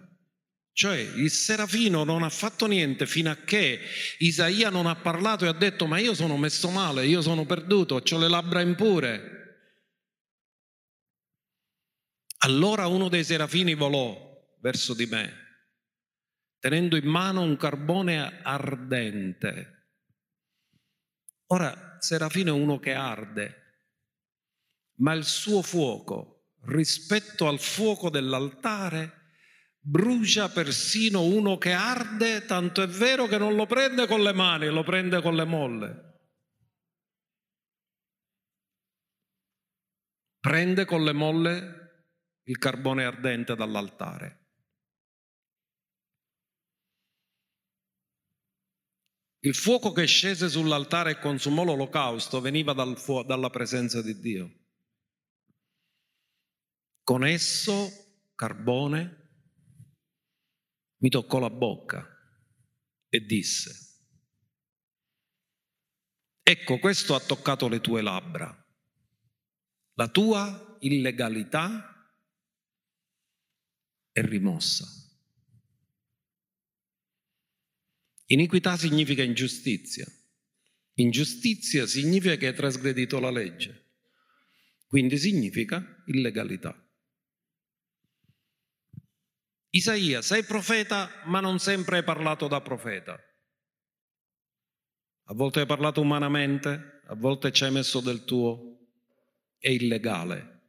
cioè il serafino non ha fatto niente fino a che Isaia non ha parlato e ha detto ma io sono messo male, io sono perduto, ho le labbra impure. Allora uno dei serafini volò verso di me, tenendo in mano un carbone ardente Ora, Serafino è uno che arde, ma il suo fuoco rispetto al fuoco dell'altare brucia persino uno che arde, tanto è vero che non lo prende con le mani, lo prende con le molle. Prende con le molle il carbone ardente dall'altare. Il fuoco che scese sull'altare e consumò l'olocausto veniva dal fu- dalla presenza di Dio. Con esso, carbone, mi toccò la bocca e disse, ecco questo ha toccato le tue labbra, la tua illegalità è rimossa. Iniquità significa ingiustizia. Ingiustizia significa che hai trasgredito la legge. Quindi significa illegalità. Isaia, sei profeta, ma non sempre hai parlato da profeta. A volte hai parlato umanamente, a volte ci hai messo del tuo. È illegale.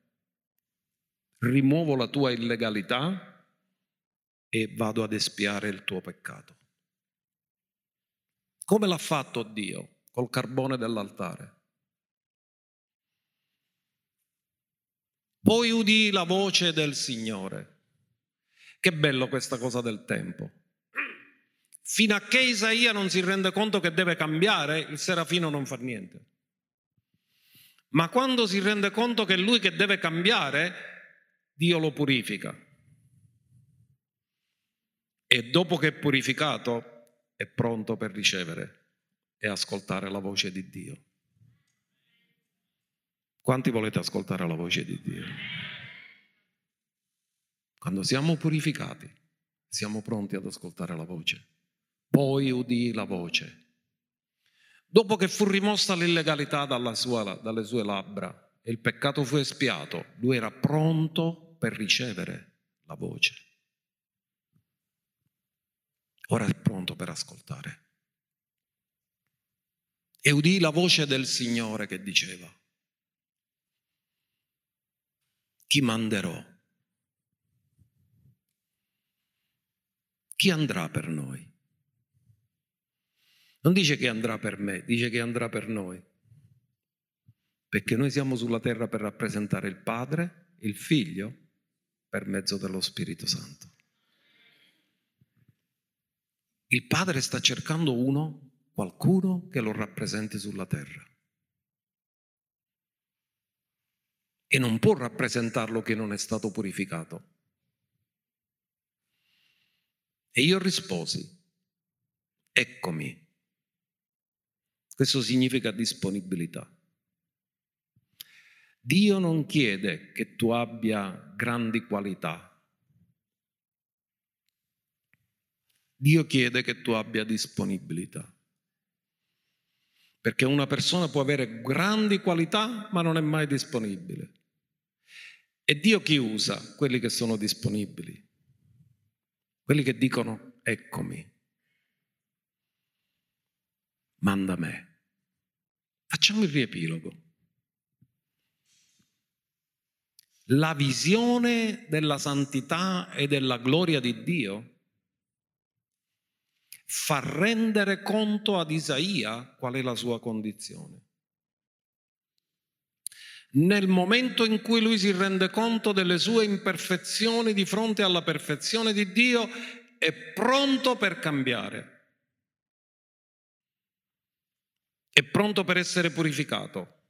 Rimuovo la tua illegalità e vado ad espiare il tuo peccato. Come l'ha fatto Dio? Col carbone dell'altare. Poi udì la voce del Signore. Che bello questa cosa del tempo. Fino a che Isaia non si rende conto che deve cambiare, il serafino non fa niente. Ma quando si rende conto che è lui che deve cambiare, Dio lo purifica. E dopo che è purificato, è pronto per ricevere e ascoltare la voce di Dio. Quanti volete ascoltare la voce di Dio? Quando siamo purificati, siamo pronti ad ascoltare la voce. Poi udì la voce. Dopo che fu rimossa l'illegalità sua, dalle sue labbra e il peccato fu espiato, lui era pronto per ricevere la voce. Ora è pronto per ascoltare. E udì la voce del Signore che diceva, chi manderò? Chi andrà per noi? Non dice che andrà per me, dice che andrà per noi. Perché noi siamo sulla terra per rappresentare il Padre, il Figlio, per mezzo dello Spirito Santo. Il Padre sta cercando uno, qualcuno che lo rappresenti sulla terra. E non può rappresentarlo che non è stato purificato. E io risposi, eccomi. Questo significa disponibilità. Dio non chiede che tu abbia grandi qualità. Dio chiede che tu abbia disponibilità. Perché una persona può avere grandi qualità ma non è mai disponibile. E Dio chi usa? Quelli che sono disponibili. Quelli che dicono eccomi. Manda me. Facciamo il riepilogo. la visione della santità e della gloria di Dio fa rendere conto ad Isaia qual è la sua condizione. Nel momento in cui lui si rende conto delle sue imperfezioni di fronte alla perfezione di Dio, è pronto per cambiare. È pronto per essere purificato.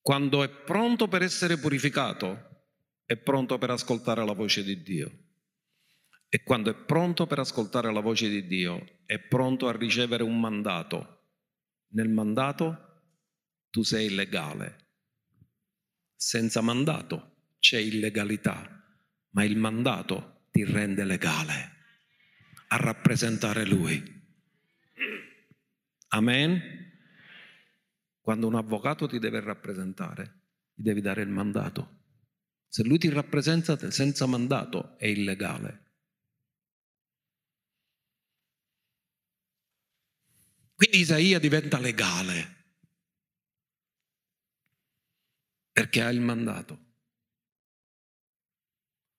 Quando è pronto per essere purificato, è pronto per ascoltare la voce di Dio. E quando è pronto per ascoltare la voce di Dio, è pronto a ricevere un mandato. Nel mandato tu sei legale. Senza mandato c'è illegalità, ma il mandato ti rende legale a rappresentare Lui. Amen. Quando un avvocato ti deve rappresentare, gli devi dare il mandato. Se lui ti rappresenta senza mandato è illegale. Quindi Isaia diventa legale perché ha il mandato.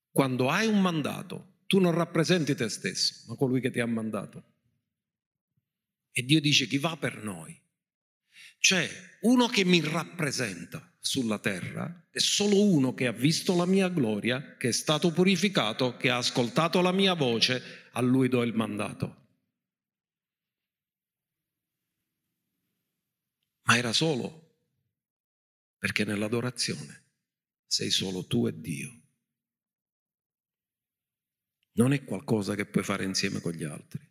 Quando hai un mandato, tu non rappresenti te stesso, ma colui che ti ha mandato. E Dio dice chi va per noi cioè, uno che mi rappresenta sulla terra è solo uno che ha visto la mia gloria, che è stato purificato, che ha ascoltato la mia voce, a lui do il mandato. Ma era solo perché nell'adorazione sei solo tu e Dio. Non è qualcosa che puoi fare insieme con gli altri.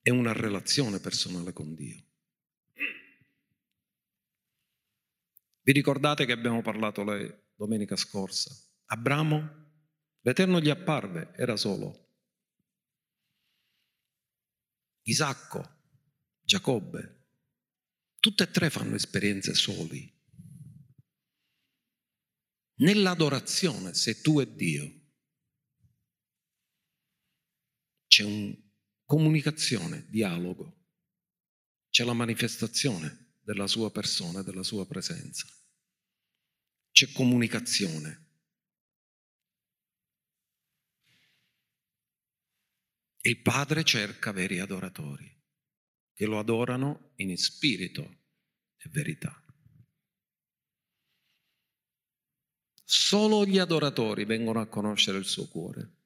È una relazione personale con Dio. Vi ricordate che abbiamo parlato la domenica scorsa? Abramo, l'Eterno gli apparve, era solo. Isacco, Giacobbe, tutte e tre fanno esperienze soli. Nell'adorazione, se tu e Dio, c'è una comunicazione, dialogo, c'è la manifestazione della sua persona, della sua presenza. C'è comunicazione. Il Padre cerca veri adoratori che lo adorano in spirito e verità. Solo gli adoratori vengono a conoscere il suo cuore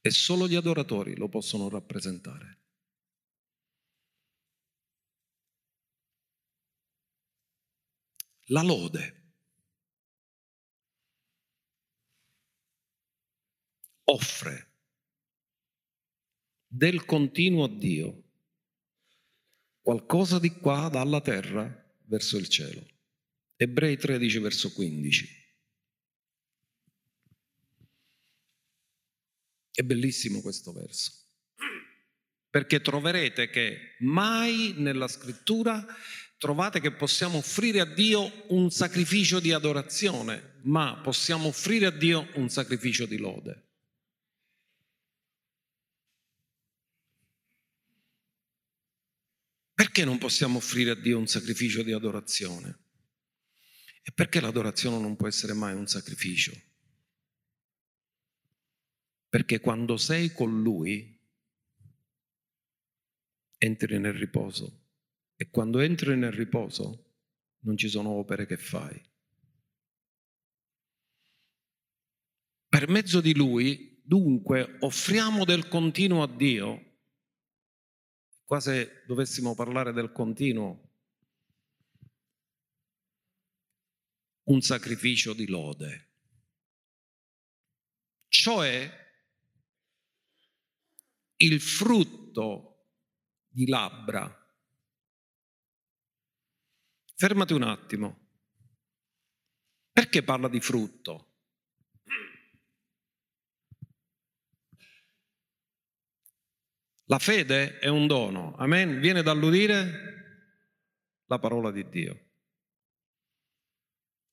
e solo gli adoratori lo possono rappresentare. la lode. Offre del continuo Dio qualcosa di qua dalla terra verso il cielo. Ebrei 13 verso 15. È bellissimo questo verso, perché troverete che mai nella scrittura trovate che possiamo offrire a Dio un sacrificio di adorazione, ma possiamo offrire a Dio un sacrificio di lode. Perché non possiamo offrire a Dio un sacrificio di adorazione? E perché l'adorazione non può essere mai un sacrificio? Perché quando sei con Lui entri nel riposo e quando entri nel riposo non ci sono opere che fai. Per mezzo di Lui, dunque, offriamo del continuo a Dio Qua se dovessimo parlare del continuo, un sacrificio di lode, cioè il frutto di labbra. Fermati un attimo. Perché parla di frutto? La fede è un dono, amen? Viene dall'udire la parola di Dio.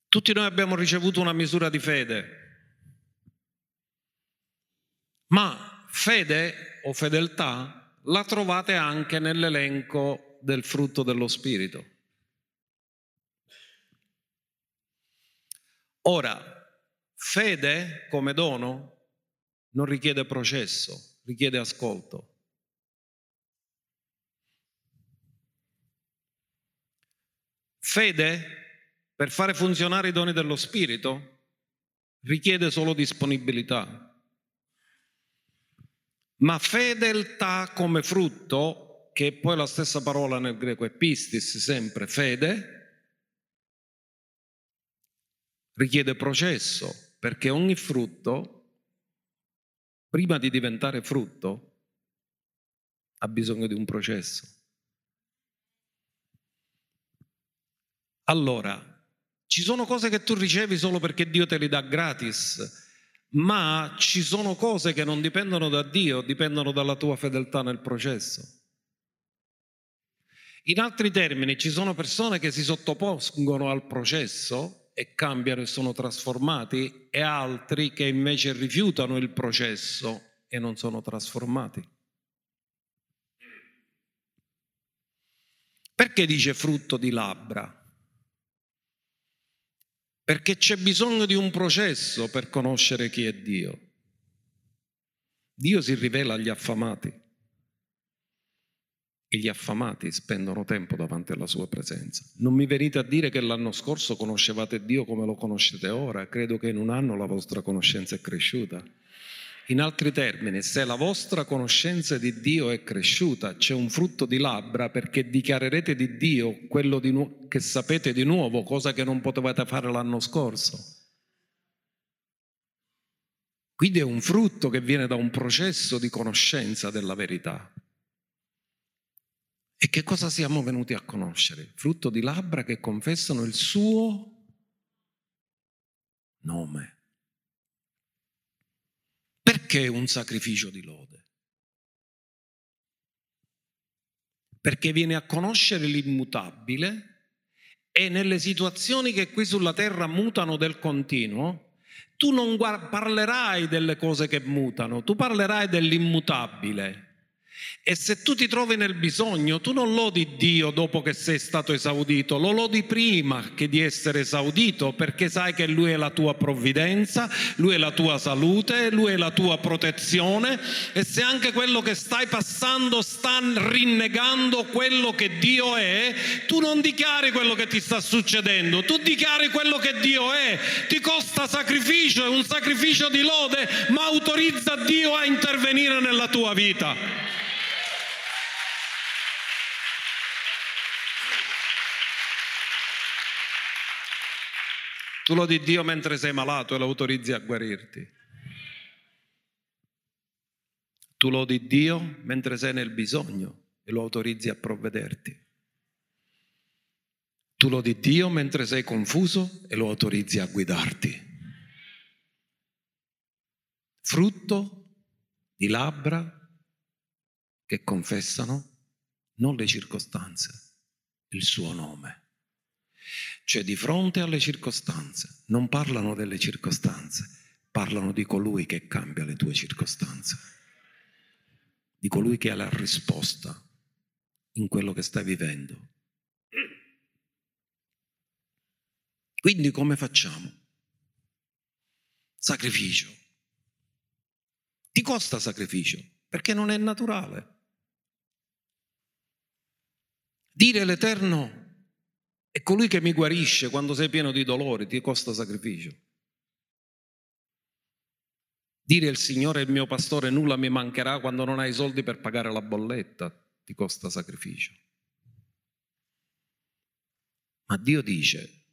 Tutti noi abbiamo ricevuto una misura di fede, ma fede o fedeltà la trovate anche nell'elenco del frutto dello Spirito. Ora, fede come dono non richiede processo, richiede ascolto. Fede, per fare funzionare i doni dello Spirito, richiede solo disponibilità. Ma fedeltà come frutto, che è poi la stessa parola nel greco è pistis, sempre fede, richiede processo, perché ogni frutto, prima di diventare frutto, ha bisogno di un processo. Allora, ci sono cose che tu ricevi solo perché Dio te le dà gratis, ma ci sono cose che non dipendono da Dio, dipendono dalla tua fedeltà nel processo. In altri termini, ci sono persone che si sottopongono al processo e cambiano e sono trasformati e altri che invece rifiutano il processo e non sono trasformati. Perché dice frutto di labbra? Perché c'è bisogno di un processo per conoscere chi è Dio. Dio si rivela agli affamati e gli affamati spendono tempo davanti alla sua presenza. Non mi venite a dire che l'anno scorso conoscevate Dio come lo conoscete ora, credo che in un anno la vostra conoscenza è cresciuta. In altri termini, se la vostra conoscenza di Dio è cresciuta, c'è un frutto di labbra perché dichiarerete di Dio quello di nu- che sapete di nuovo, cosa che non potevate fare l'anno scorso. Quindi è un frutto che viene da un processo di conoscenza della verità. E che cosa siamo venuti a conoscere? Frutto di labbra che confessano il suo nome. Perché un sacrificio di lode? Perché viene a conoscere l'immutabile e nelle situazioni che qui sulla terra mutano del continuo, tu non parlerai delle cose che mutano, tu parlerai dell'immutabile e se tu ti trovi nel bisogno, tu non lodi Dio dopo che sei stato esaudito, lo lodi prima che di essere esaudito, perché sai che Lui è la tua provvidenza, Lui è la tua salute, Lui è la tua protezione e se anche quello che stai passando sta rinnegando quello che Dio è, tu non dichiari quello che ti sta succedendo, tu dichiari quello che Dio è, ti costa sacrificio, è un sacrificio di lode, ma autorizza Dio a intervenire nella tua vita. Tu lodi Dio mentre sei malato e lo autorizzi a guarirti. Tu lodi Dio mentre sei nel bisogno e lo autorizzi a provvederti. Tu lodi Dio mentre sei confuso e lo autorizzi a guidarti. Frutto di labbra che confessano non le circostanze, il suo nome. Cioè di fronte alle circostanze, non parlano delle circostanze, parlano di colui che cambia le tue circostanze, di colui che ha la risposta in quello che stai vivendo. Quindi come facciamo? Sacrificio. Ti costa sacrificio perché non è naturale. Dire l'Eterno è colui che mi guarisce quando sei pieno di dolori, ti costa sacrificio. Dire il Signore è il mio pastore, nulla mi mancherà quando non hai soldi per pagare la bolletta, ti costa sacrificio. Ma Dio dice,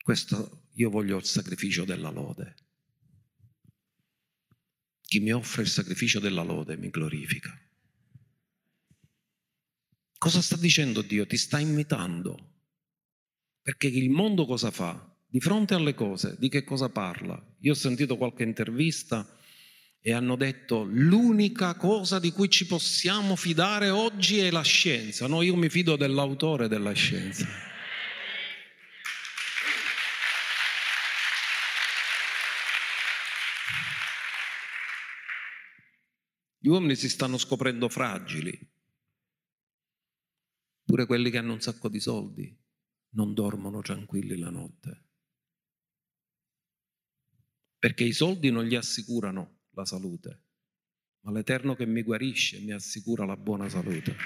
questo io voglio il sacrificio della lode. Chi mi offre il sacrificio della lode mi glorifica. Cosa sta dicendo Dio? Ti sta imitando. Perché il mondo cosa fa? Di fronte alle cose, di che cosa parla? Io ho sentito qualche intervista e hanno detto l'unica cosa di cui ci possiamo fidare oggi è la scienza. No, io mi fido dell'autore della scienza. Gli uomini si stanno scoprendo fragili, Pure quelli che hanno un sacco di soldi non dormono tranquilli la notte. Perché i soldi non gli assicurano la salute, ma l'Eterno che mi guarisce mi assicura la buona salute.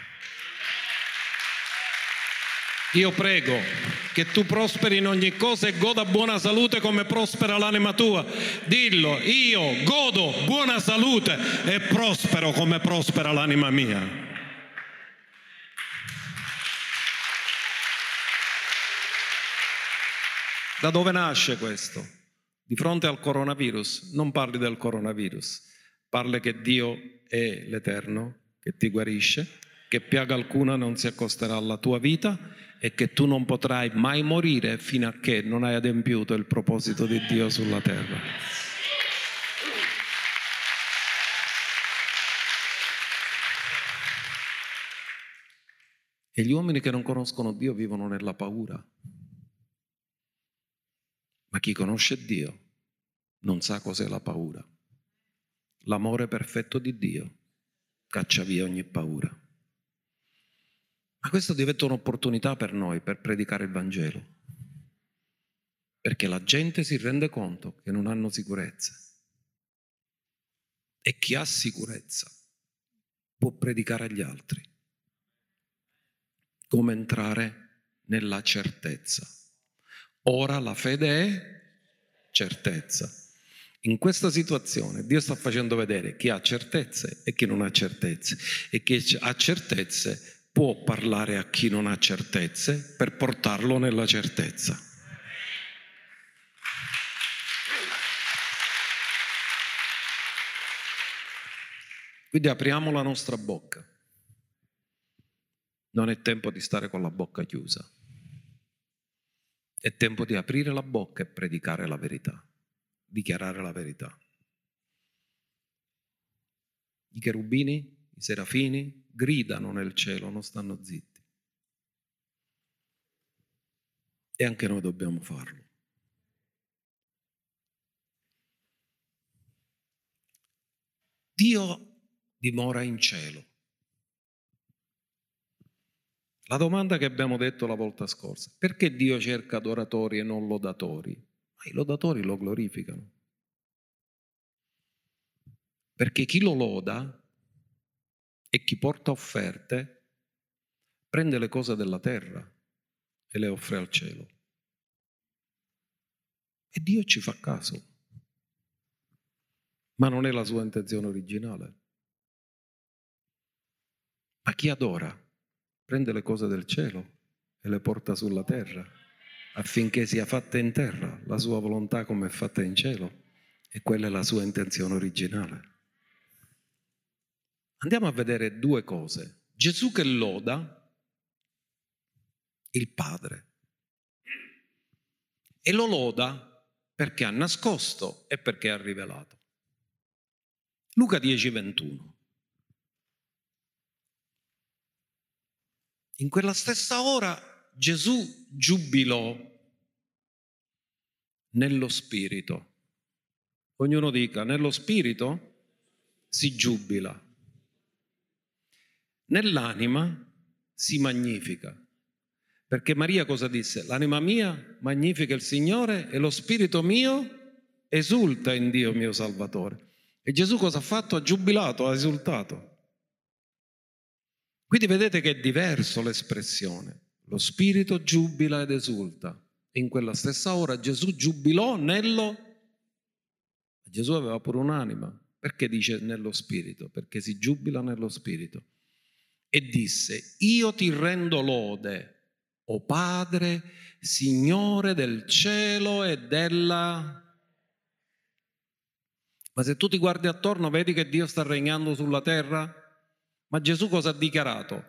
Io prego che tu prosperi in ogni cosa e goda buona salute come prospera l'anima tua. Dillo, io godo buona salute e prospero come prospera l'anima mia. Da dove nasce questo? Di fronte al coronavirus, non parli del coronavirus, parli che Dio è l'Eterno, che ti guarisce, che piaga alcuna non si accosterà alla tua vita e che tu non potrai mai morire fino a che non hai adempiuto il proposito di Dio sulla terra. E gli uomini che non conoscono Dio vivono nella paura. Ma chi conosce Dio non sa cos'è la paura. L'amore perfetto di Dio caccia via ogni paura. Ma questo diventa un'opportunità per noi per predicare il Vangelo. Perché la gente si rende conto che non hanno sicurezza. E chi ha sicurezza può predicare agli altri. Come entrare nella certezza. Ora la fede è certezza. In questa situazione Dio sta facendo vedere chi ha certezze e chi non ha certezze e chi ha certezze può parlare a chi non ha certezze per portarlo nella certezza. Quindi apriamo la nostra bocca. Non è tempo di stare con la bocca chiusa. È tempo di aprire la bocca e predicare la verità, dichiarare la verità. I cherubini, i serafini gridano nel cielo, non stanno zitti. E anche noi dobbiamo farlo. Dio dimora in cielo. La domanda che abbiamo detto la volta scorsa, perché Dio cerca adoratori e non lodatori? Ma i lodatori lo glorificano. Perché chi lo loda e chi porta offerte prende le cose della terra e le offre al cielo. E Dio ci fa caso. Ma non è la sua intenzione originale. Ma chi adora prende le cose del cielo e le porta sulla terra affinché sia fatta in terra la sua volontà come è fatta in cielo e quella è la sua intenzione originale. Andiamo a vedere due cose. Gesù che loda il Padre e lo loda perché ha nascosto e perché ha rivelato. Luca 10, In quella stessa ora Gesù giubilò nello spirito. Ognuno dica, nello spirito si giubila. Nell'anima si magnifica. Perché Maria cosa disse? L'anima mia magnifica il Signore e lo spirito mio esulta in Dio mio Salvatore. E Gesù cosa ha fatto? Ha giubilato, ha esultato. Quindi vedete che è diverso l'espressione. Lo spirito giubila ed esulta. In quella stessa ora Gesù giubilò nello... Gesù aveva pure un'anima. Perché dice nello spirito? Perché si giubila nello spirito. E disse, io ti rendo lode, o Padre, Signore del cielo e della ma se tu ti guardi attorno, vedi che Dio sta regnando sulla terra? Ma Gesù cosa ha dichiarato?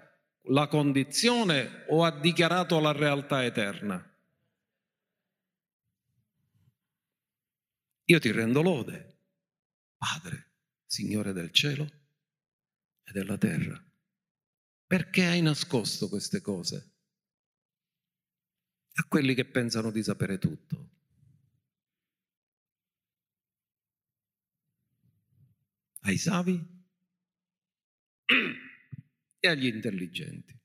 La condizione o ha dichiarato la realtà eterna? Io ti rendo lode, Padre, Signore del cielo e della terra. Perché hai nascosto queste cose? A quelli che pensano di sapere tutto. ai savi e agli intelligenti,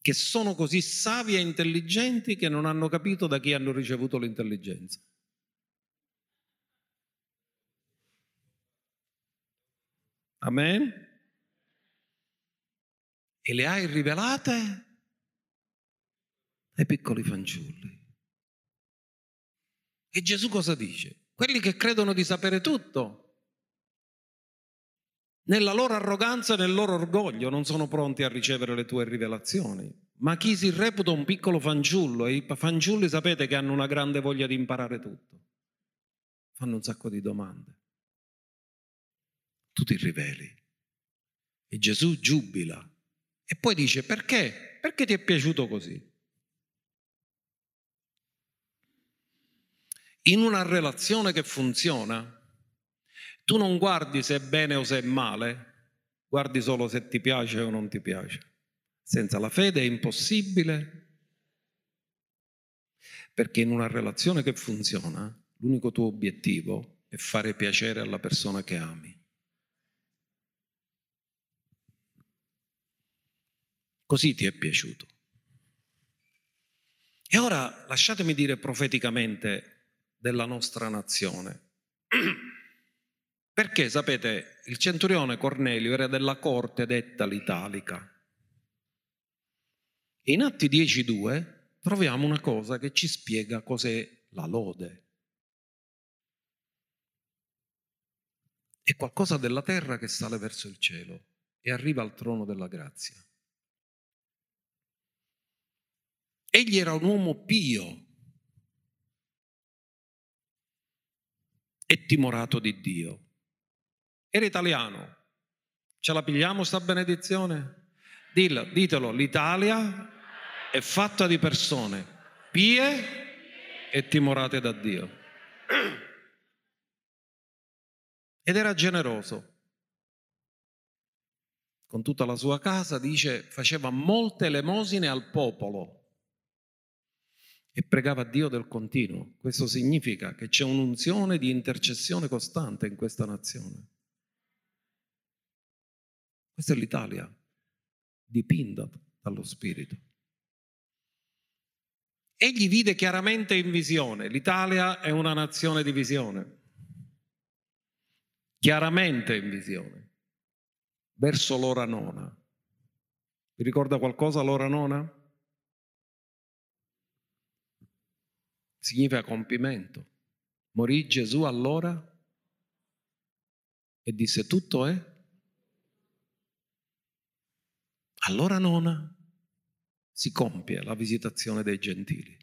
che sono così savi e intelligenti che non hanno capito da chi hanno ricevuto l'intelligenza. Amen? E le hai rivelate ai piccoli fanciulli. E Gesù cosa dice? quelli che credono di sapere tutto. Nella loro arroganza e nel loro orgoglio non sono pronti a ricevere le tue rivelazioni. Ma chi si reputa un piccolo fanciullo, e i fanciulli sapete che hanno una grande voglia di imparare tutto, fanno un sacco di domande. Tu ti riveli. E Gesù giubila. E poi dice perché? Perché ti è piaciuto così? in una relazione che funziona, tu non guardi se è bene o se è male, guardi solo se ti piace o non ti piace. Senza la fede è impossibile, perché in una relazione che funziona, l'unico tuo obiettivo è fare piacere alla persona che ami. Così ti è piaciuto. E ora lasciatemi dire profeticamente della nostra nazione. Perché, sapete, il centurione Cornelio era della corte detta l'Italica. in Atti 10.2 troviamo una cosa che ci spiega cos'è la lode. È qualcosa della terra che sale verso il cielo e arriva al trono della grazia. Egli era un uomo pio, e timorato di Dio. Era italiano. Ce la pigliamo sta benedizione? Dillo, ditelo, l'Italia è fatta di persone pie e timorate da Dio. Ed era generoso. Con tutta la sua casa, dice, faceva molte elemosine al popolo e pregava Dio del continuo. Questo significa che c'è un'unzione di intercessione costante in questa nazione. Questa è l'Italia, dipinta dallo Spirito. Egli vide chiaramente in visione, l'Italia è una nazione di visione, chiaramente in visione, verso l'ora nona. Vi ricorda qualcosa l'ora nona? significa compimento. Morì Gesù allora e disse tutto è? Allora nona si compie la visitazione dei gentili.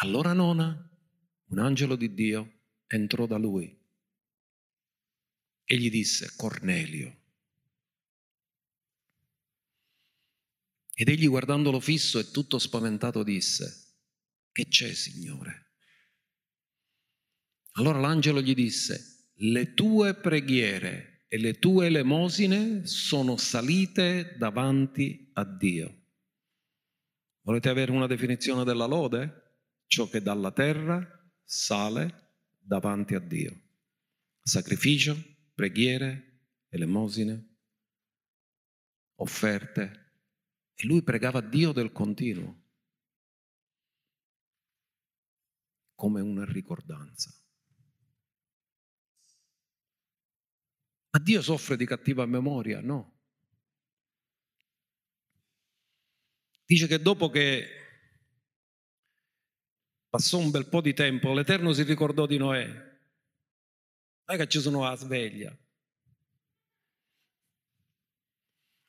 Allora nona un angelo di Dio entrò da lui e gli disse Cornelio. Ed egli guardandolo fisso e tutto spaventato disse, che c'è Signore? Allora l'angelo gli disse, le tue preghiere e le tue elemosine sono salite davanti a Dio. Volete avere una definizione della lode? Ciò che dalla terra sale davanti a Dio. Sacrificio, preghiere, elemosine, offerte. E lui pregava Dio del continuo, come una ricordanza. Ma Dio soffre di cattiva memoria? No. Dice che dopo che passò un bel po' di tempo, l'Eterno si ricordò di Noè. Non è che ci sono a sveglia.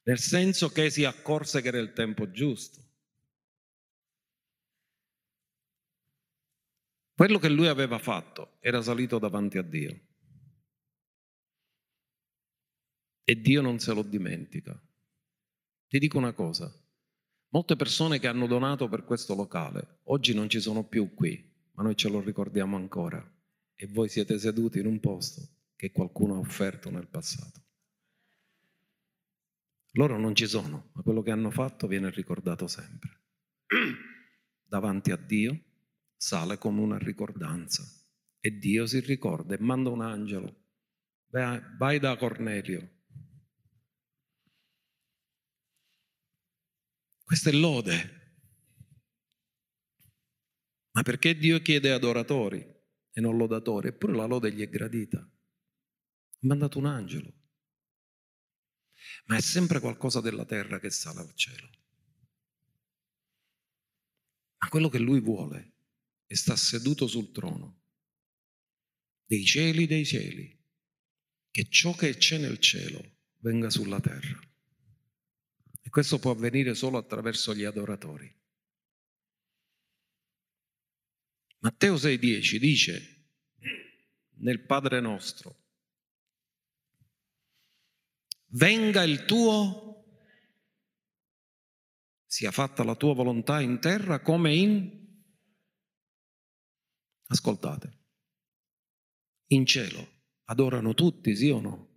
Nel senso che si accorse che era il tempo giusto. Quello che lui aveva fatto era salito davanti a Dio. E Dio non se lo dimentica. Ti dico una cosa, molte persone che hanno donato per questo locale oggi non ci sono più qui, ma noi ce lo ricordiamo ancora. E voi siete seduti in un posto che qualcuno ha offerto nel passato. Loro non ci sono, ma quello che hanno fatto viene ricordato sempre. Davanti a Dio sale come una ricordanza e Dio si ricorda e manda un angelo. Vai da Cornelio, Questa è lode. Ma perché Dio chiede adoratori e non lodatori? Eppure la lode gli è gradita. Ha mandato un angelo. Ma è sempre qualcosa della terra che sale al cielo. Ma quello che lui vuole e sta seduto sul trono dei cieli dei cieli, che ciò che c'è nel cielo venga sulla terra. Questo può avvenire solo attraverso gli adoratori. Matteo 6,10 dice nel Padre nostro, venga il tuo, sia fatta la tua volontà in terra come in... Ascoltate, in cielo adorano tutti, sì o no?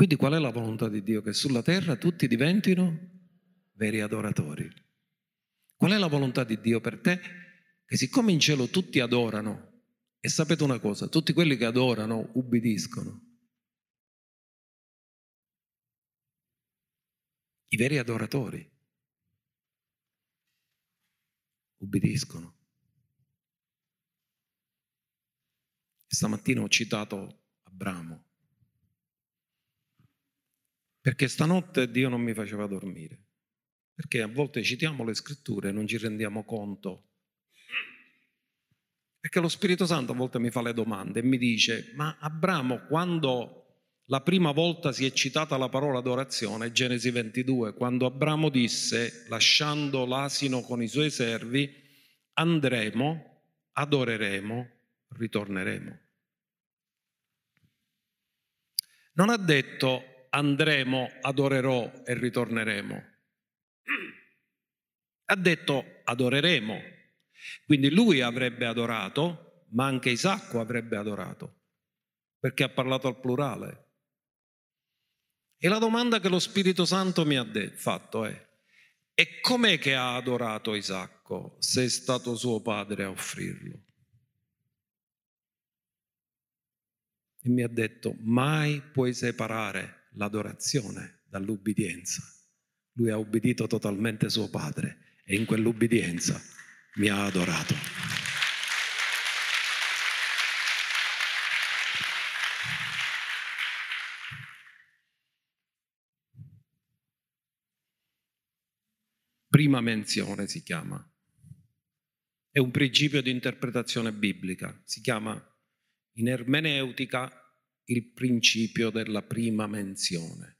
Quindi qual è la volontà di Dio? Che sulla terra tutti diventino veri adoratori. Qual è la volontà di Dio per te? Che siccome in cielo tutti adorano, e sapete una cosa, tutti quelli che adorano ubbidiscono. I veri adoratori ubbidiscono. Stamattina ho citato Abramo. Perché stanotte Dio non mi faceva dormire. Perché a volte citiamo le scritture e non ci rendiamo conto. Perché lo Spirito Santo a volte mi fa le domande e mi dice, ma Abramo quando la prima volta si è citata la parola adorazione, Genesi 22, quando Abramo disse, lasciando l'asino con i suoi servi, andremo, adoreremo, ritorneremo. Non ha detto andremo, adorerò e ritorneremo. Ha detto adoreremo. Quindi lui avrebbe adorato, ma anche Isacco avrebbe adorato, perché ha parlato al plurale. E la domanda che lo Spirito Santo mi ha fatto è, e com'è che ha adorato Isacco se è stato suo padre a offrirlo? E mi ha detto, mai puoi separare l'adorazione dall'ubbidienza. Lui ha ubbidito totalmente suo padre e in quell'ubbidienza mi ha adorato. Prima menzione si chiama. È un principio di interpretazione biblica. Si chiama in ermeneutica il principio della prima menzione,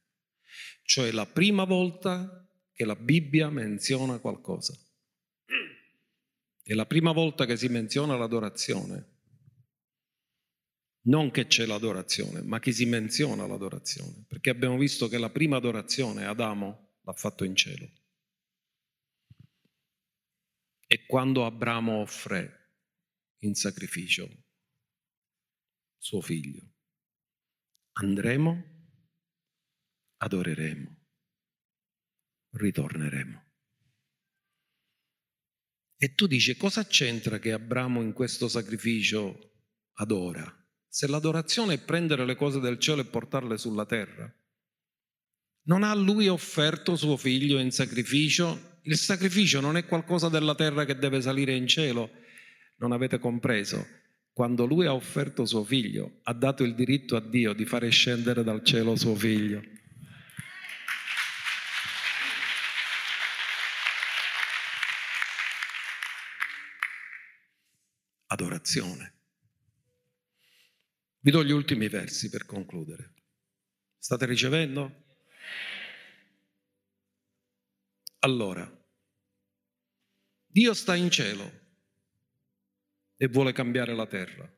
cioè la prima volta che la Bibbia menziona qualcosa. È la prima volta che si menziona l'adorazione. Non che c'è l'adorazione, ma che si menziona l'adorazione, perché abbiamo visto che la prima adorazione Adamo l'ha fatto in cielo. E quando Abramo offre in sacrificio suo figlio andremo, adoreremo, ritorneremo. E tu dici, cosa c'entra che Abramo in questo sacrificio adora? Se l'adorazione è prendere le cose del cielo e portarle sulla terra, non ha lui offerto suo figlio in sacrificio? Il sacrificio non è qualcosa della terra che deve salire in cielo? Non avete compreso? Quando lui ha offerto suo figlio, ha dato il diritto a Dio di fare scendere dal cielo suo figlio. adorazione. Vi do gli ultimi versi per concludere. State ricevendo? Allora, Dio sta in cielo e vuole cambiare la terra.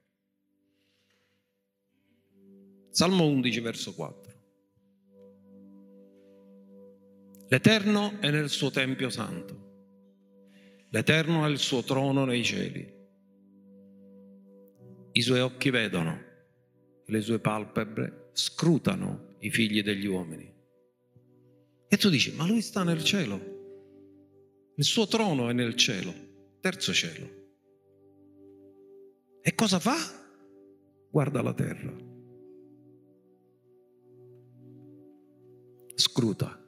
Salmo 11, verso 4. L'Eterno è nel suo Tempio Santo. L'Eterno ha il suo trono nei cieli. I suoi occhi vedono, le sue palpebre scrutano i figli degli uomini. E tu dici, ma lui sta nel cielo. Il suo trono è nel cielo, terzo cielo. E cosa fa? Guarda la terra. Scruta.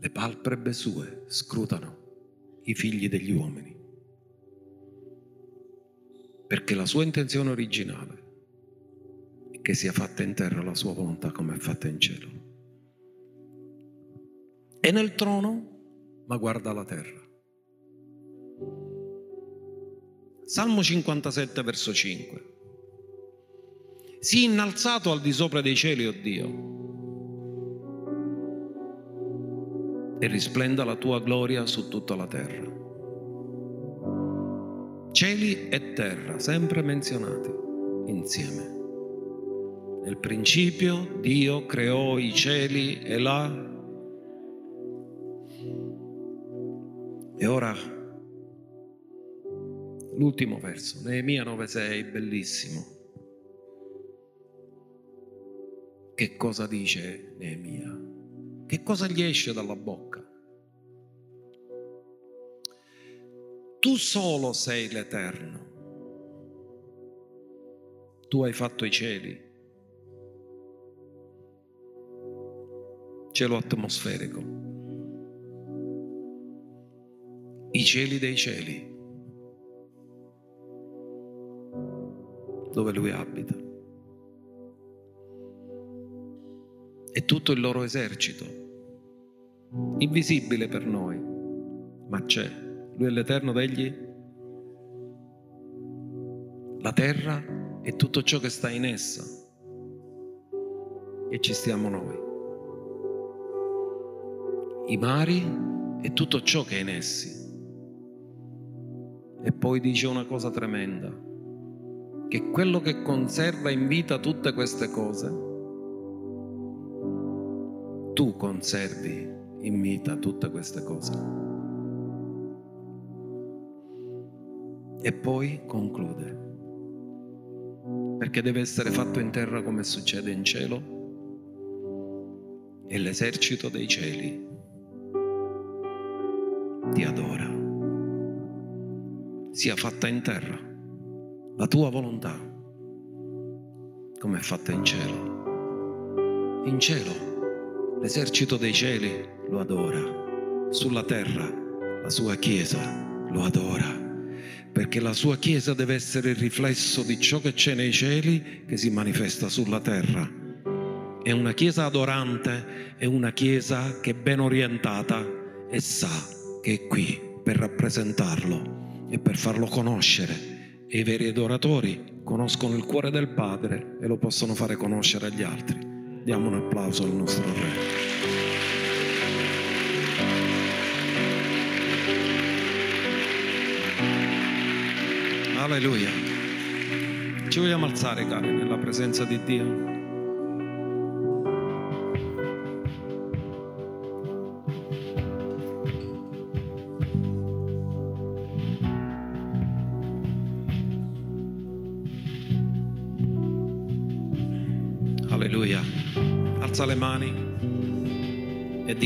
Le palpebre sue scrutano i figli degli uomini perché la sua intenzione originale è che sia fatta in terra la sua volontà come è fatta in cielo. È nel trono, ma guarda la terra. Salmo 57, verso 5. Sii innalzato al di sopra dei cieli, o oh Dio, e risplenda la tua gloria su tutta la terra. Cieli e terra, sempre menzionati insieme. Nel principio Dio creò i cieli e la... E ora l'ultimo verso, Neemia 9,6, bellissimo. Che cosa dice Neemia? Che cosa gli esce dalla bocca? Tu solo sei l'Eterno. Tu hai fatto i cieli, cielo atmosferico, i cieli dei cieli, dove Lui abita, e tutto il loro esercito, invisibile per noi, ma c'è. Lui è l'Eterno degli? La terra e tutto ciò che sta in essa. E ci stiamo noi. I mari e tutto ciò che è in essi. E poi dice una cosa tremenda, che quello che conserva in vita tutte queste cose, tu conservi in vita tutte queste cose. E poi conclude, perché deve essere fatto in terra come succede in cielo e l'esercito dei cieli ti adora. Sia fatta in terra la tua volontà come è fatta in cielo. In cielo l'esercito dei cieli lo adora, sulla terra la sua Chiesa lo adora perché la sua Chiesa deve essere il riflesso di ciò che c'è nei cieli che si manifesta sulla terra. È una Chiesa adorante, è una Chiesa che è ben orientata e sa che è qui per rappresentarlo e per farlo conoscere. E i veri adoratori conoscono il cuore del Padre e lo possono fare conoscere agli altri. Diamo un applauso al nostro Re. Alleluia. Ci vogliamo alzare, cari, nella presenza di Dio.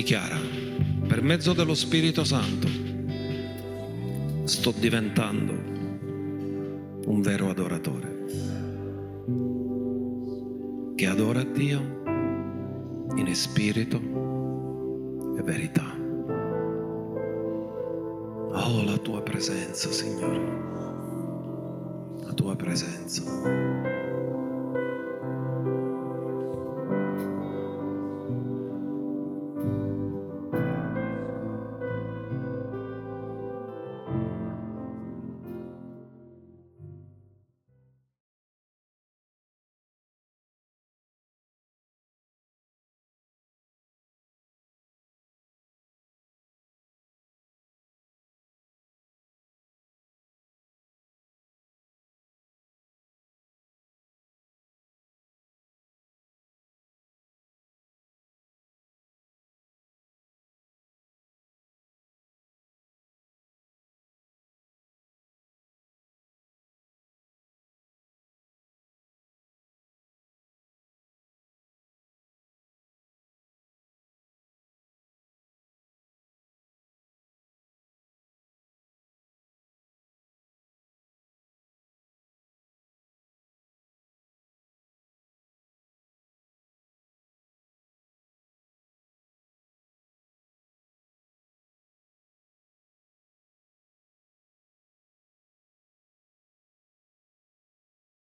Dichiara, per mezzo dello Spirito Santo sto diventando